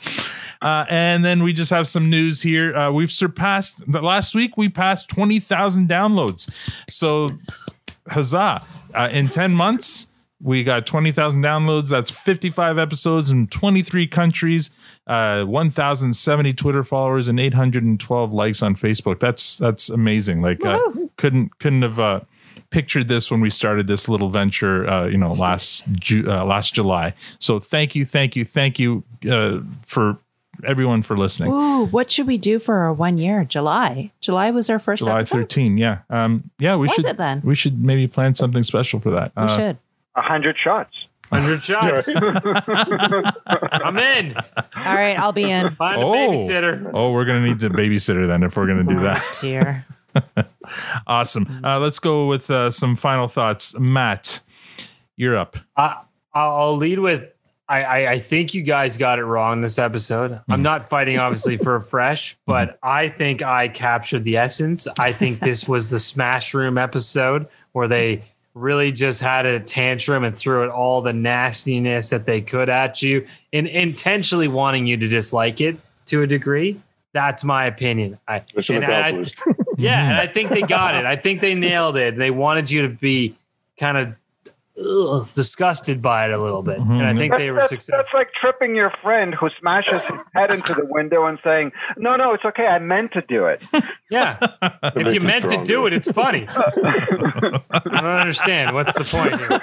Uh, and then we just have some news here. Uh, we've surpassed the last week. We passed twenty thousand downloads. So, huzzah! Uh, in ten months, we got twenty thousand downloads. That's fifty-five episodes in twenty-three countries. Uh, one thousand seventy Twitter followers and eight hundred and twelve likes on Facebook. That's that's amazing. Like, uh, couldn't couldn't have. Uh, pictured this when we started this little venture uh, you know last Ju- uh, last July so thank you thank you thank you uh, for everyone for listening Ooh, what should we do for our one year? July. July was our first July episode. 13 yeah um yeah we Was should it then? we should maybe plan something special for that We should. A hundred shots. Hundred *laughs* shots. *laughs* I'm in. All right, I'll be in. Find a babysitter. oh we're gonna need the babysitter then if we're gonna do that Dear. *laughs* awesome uh, let's go with uh, some final thoughts matt you're up I, I'll lead with I, I, I think you guys got it wrong this episode. I'm hmm. not fighting, obviously, for a *laughs* fresh, hmm. but I think I captured the essence. I think this *laughs* was the Smash Room episode where they really just had a tantrum and threw out all the nastiness that they could at you and intentionally wanting you to dislike it to a degree. That's my opinion. I, Mission and I- accomplished. *laughs* yeah, and I think they got it. I think they nailed it. They wanted you to be kind of ugh, disgusted by it a little bit, Mm-hmm. and I think That's, they were that's, successful. that's like tripping your friend who smashes his head into the window and saying, "No, no, it's okay. I meant to do it." *laughs* Yeah, if you you meant to do it, it's funny. *laughs* I don't understand. What's the point here?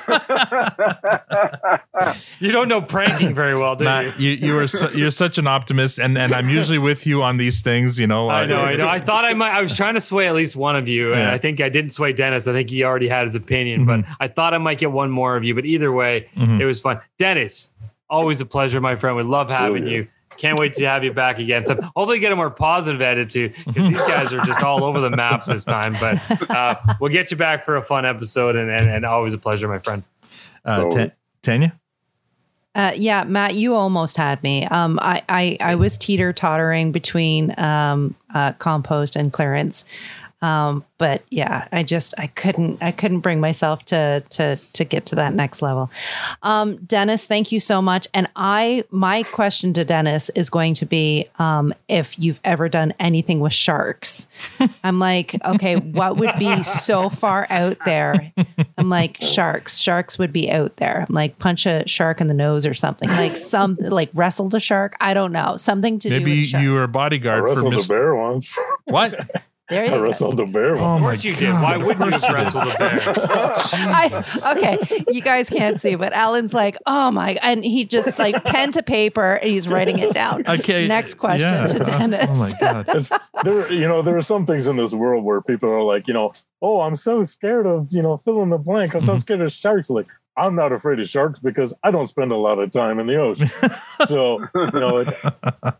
*laughs* You don't know pranking very well, do you? Matt, you you are su- you're such an optimist, and and I'm usually with you on these things. You know, I know, I know. I thought I might. I was trying to sway at least one of you, and I think I didn't sway Dennis. I think he already had his opinion, but I thought I might get one more of you. But either way, Mhm. it was fun. Dennis, always a pleasure, my friend. We love having yeah. you. Can't wait to have you back again. So hopefully get a more positive attitude because these *laughs* guys are just all over the maps this time. But uh, we'll get you back for a fun episode, and, and, and always a pleasure, my friend. uh, Ta- Tanya. Uh, yeah, Matt, you almost had me. Um, I, I, I was teeter tottering between um, uh, compost and clearance. Um, but yeah, I just I couldn't I couldn't bring myself to to to get to that next level. Um, Dennis, thank you so much. And I my question to Dennis is going to be um, if you've ever done anything with sharks. *laughs* I'm like, okay, what would be so far out there? I'm like, sharks. Sharks would be out there. I'm like, punch a shark in the nose or something. Like some like wrestled a shark. I don't know. Something to do Maybe you were a I bodyguard for wrestled Miss. a bear once. What? *laughs* There I you go. wrestled a bear Oh once. my Of course you did. Why wouldn't you have wrestled a bear? *laughs* I, okay, you guys can't see, but Alan's like, oh my, and he just like pen to paper and he's writing it down. *laughs* Okay. Next question yeah. to Dennis. Oh my god. It's, there, you know, there are some things in this world where people are like, you know, oh, I'm so scared of, you know, fill in the blank. I'm so Mm-hmm. scared of sharks. Like, I'm not afraid of sharks because I don't spend a lot of time in the ocean. so, you know, it,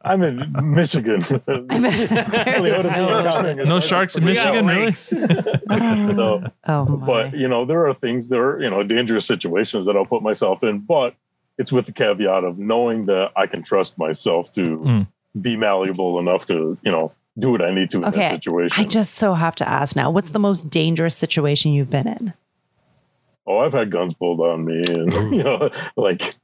I'm in Michigan. *laughs* I'm *laughs* Really ought to be encountering a No shark. sharks in Michigan, really? *laughs* So, oh my. but you know, there are things, there are you know, dangerous situations that I'll put myself in, but it's with the caveat of knowing that I can trust myself to Mm. be malleable enough to, you know, do what I need to in that situation. I just so have to ask now, what's the most dangerous situation you've been in? Oh, I've had guns pulled on me, and *laughs* you know, like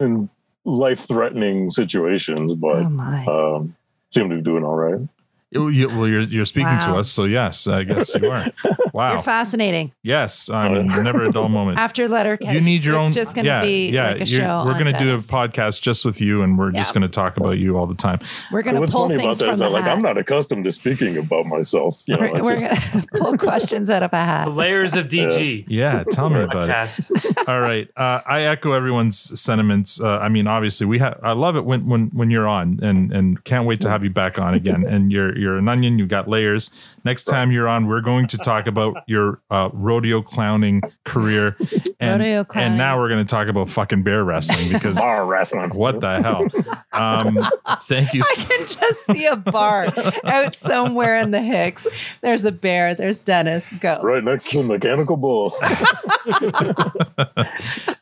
in life-threatening situations, but Oh um, seem to be doing all right. You- you- well, you're you're speaking to us, so yes, I guess you are. *laughs* Wow. You're fascinating. yes, I'm never a dull moment. After letter, you need your it's own. just going to yeah, be yeah. like a show. We're going to do a podcast just with you, and we're just going to talk about you all the time. We're going to What's pull funny about things that from is the that, like, hat. I'm not accustomed to speaking about myself. You know, we're we're going *laughs* to pull questions out of a hat. The layers of DG. Yeah, tell me about it. *laughs* All right, uh, I echo everyone's sentiments. Uh, I mean, obviously, we have. I love it when when when you're on, and and can't wait to have you back on again. And you're you're an onion. You've got layers. Next time you're on, we're going to talk about your uh, rodeo clowning career, *laughs* and Rodeo clowning. and now we're going to talk about fucking bear wrestling *laughs* because bar wrestling. what the hell? Um, thank you. *laughs* I can just see a bar out somewhere in the Hicks. There's a bear. There's Dennis. Go. right next to the mechanical bull. *laughs*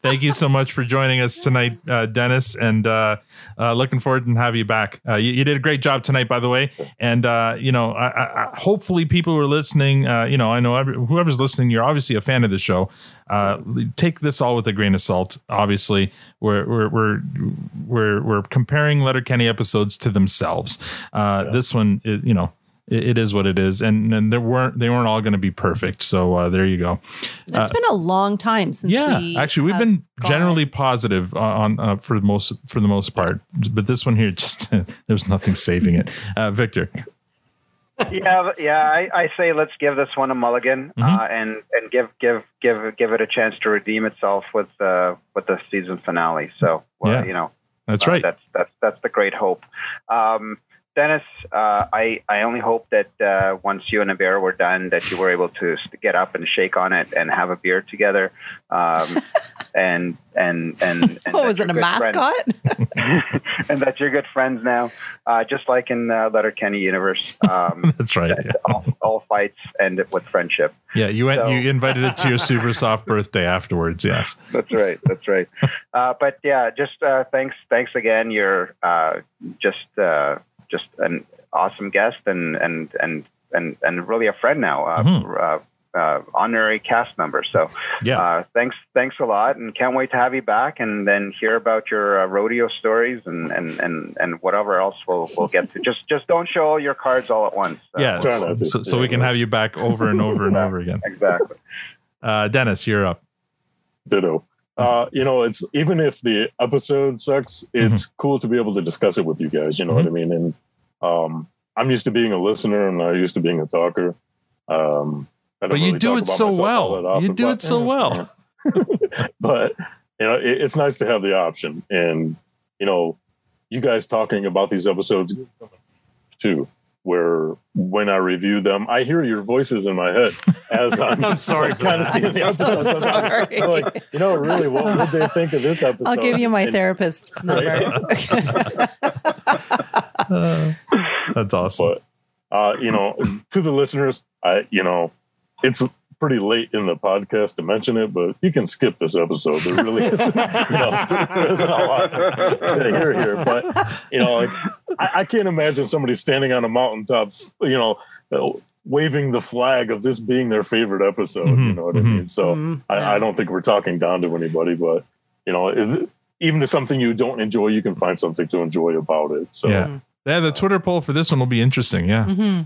Thank you so much for joining us tonight, uh, Dennis, and uh, uh, looking forward to have you back. Uh, you, you did a great job tonight, by the way, and uh, you know, I, I, I- hopefully, people who are listening, uh, you know, I know every, whoever's listening, you're obviously a fan of the show. Uh, take this all with a grain of salt. Obviously, we're we're we're we're, we're comparing Letterkenny episodes to themselves. Uh, This one, it, you know. It, it is what it is, and and there weren't they weren't all going to be perfect. So uh, there you go. It's been a long time since Yeah, we actually, we've have been gone. generally positive on uh, for the most for the most part, but this one here *laughs* just there's nothing saving it. Uh, Victor, yeah, yeah. I, I say let's give this one a mulligan Mm-hmm. uh, and and give give give give it a chance to redeem itself with uh, with the season finale. So well, Yeah. you know, that's uh, right. That's that's that's the great hope. Um, Dennis, uh, I I only hope that uh, once you and bear were done, that you were able to get up and shake on it and have a beer together, um, *laughs* and and and, *laughs* and What was it, a mascot? *laughs* *laughs* and that you're good friends now, uh, just like in uh, Letterkenny universe. Um, That's right. that all, all fights end with friendship. Yeah, you went. So- you invited it to your super soft birthday afterwards. Yes. That's right. That's right. Uh, but yeah, just uh, thanks. Thanks again. You're uh, just uh, just an awesome guest and and and and and really a friend now. Uh, Mhm. Uh, honorary cast member. So Yeah. uh, thanks thanks a lot, and can't wait to have you back and then hear about your uh, rodeo stories and, and and and whatever else we'll we'll get to. Just just don't show all your cards all at once. Uh, Yeah. So, so, so we can have you back over and over and over again. exactly. Uh, Dennis, you're up. ditto. Uh, you know, it's even if the episode sucks, it's cool to be able to discuss it with you guys. You know what I mean? And um, I'm used to being a listener, and I'm used to being a talker. Um, I don't But you do it so well. You do but- it so well. *laughs* but you know, it, it's nice to have the option, and you know, you guys talking about these episodes too. Where when I review them, I hear your voices in my head as *laughs* I'm, I'm sorry kind of seeing the *laughs* I'm so sorry. I'm like, you know, really, what would they think of this episode? I'll give you my And- therapist's number. That's awesome. But uh, you know, to the listeners, I you know, it's pretty late in the podcast to mention it, but you can skip this episode. There really isn't, you *laughs* know, there isn't a lot to hear here. But you know, like, I, I can't imagine somebody standing on a mountaintop, you know. uh, Waving the flag of this being their favorite episode, you Mhm, know what I mhm. mean. So Mhm. I, I don't think we're talking down to anybody, but you know, if, even if something you don't enjoy, you can find something to enjoy about it. So yeah. Yeah, the Twitter poll for this one will be interesting. Yeah.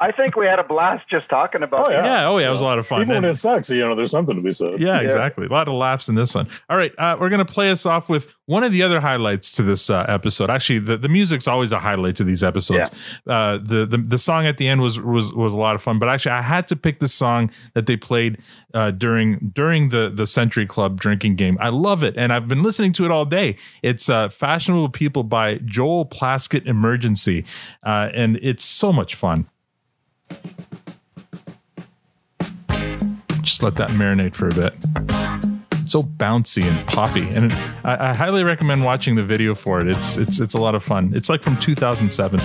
I think we had a blast just talking about Oh, yeah. Yeah. Oh, yeah. It was a lot of fun. even when it sucks, you know, there's something to be said. yeah, exactly. A lot of laughs in this one. All right, uh, we're gonna play us off with one of the other highlights to this uh, episode. Actually, the, the music's always a highlight to these episodes. Uh, the, the the song at the end was was was a lot of fun. But actually, I had to pick the song that they played uh, during during the the Century Club drinking game. I love it, and I've been listening to it all day. It's uh, "Fashionable People" by Joel Plaskett Emergency, uh, and it's so much fun. Just let that marinate for a bit. It's so bouncy and poppy and I, I highly recommend watching the video for it. It's it's it's a lot of fun. It's like from 2007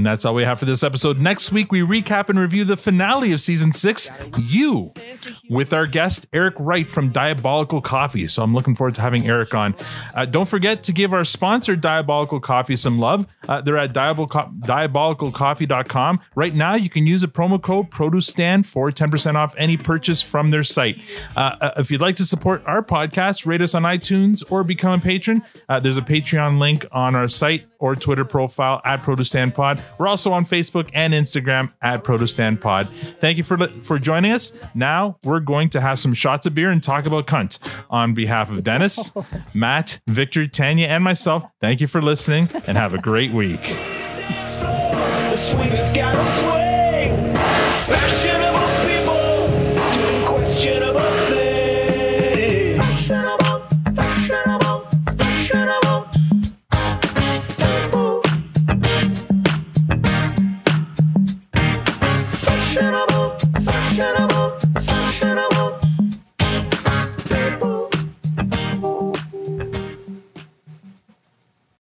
and that's all we have for this episode. Next week we recap and review the finale of season six you with our guest eric wright from diabolical coffee. So i'm looking forward to having eric on. Uh, don't forget to give our sponsor diabolical coffee some love. Uh, they're at diabolical, diabolicalcoffee.com right now you can use a promo code produce stand for 10% off any purchase from their site. Uh, uh, if you'd like to support our podcast rate us on itunes or become a patron. Uh, there's a patreon link on our site or twitter profile at pod we're also on facebook and instagram at produce stand pod. Thank you for for joining us. Now we're going to have some shots of beer and talk about cunt. On behalf of dennis *laughs* oh. matt victor tanya and myself thank you for listening and have a great week. The swingers gotta swing. Fashionable people doing questionable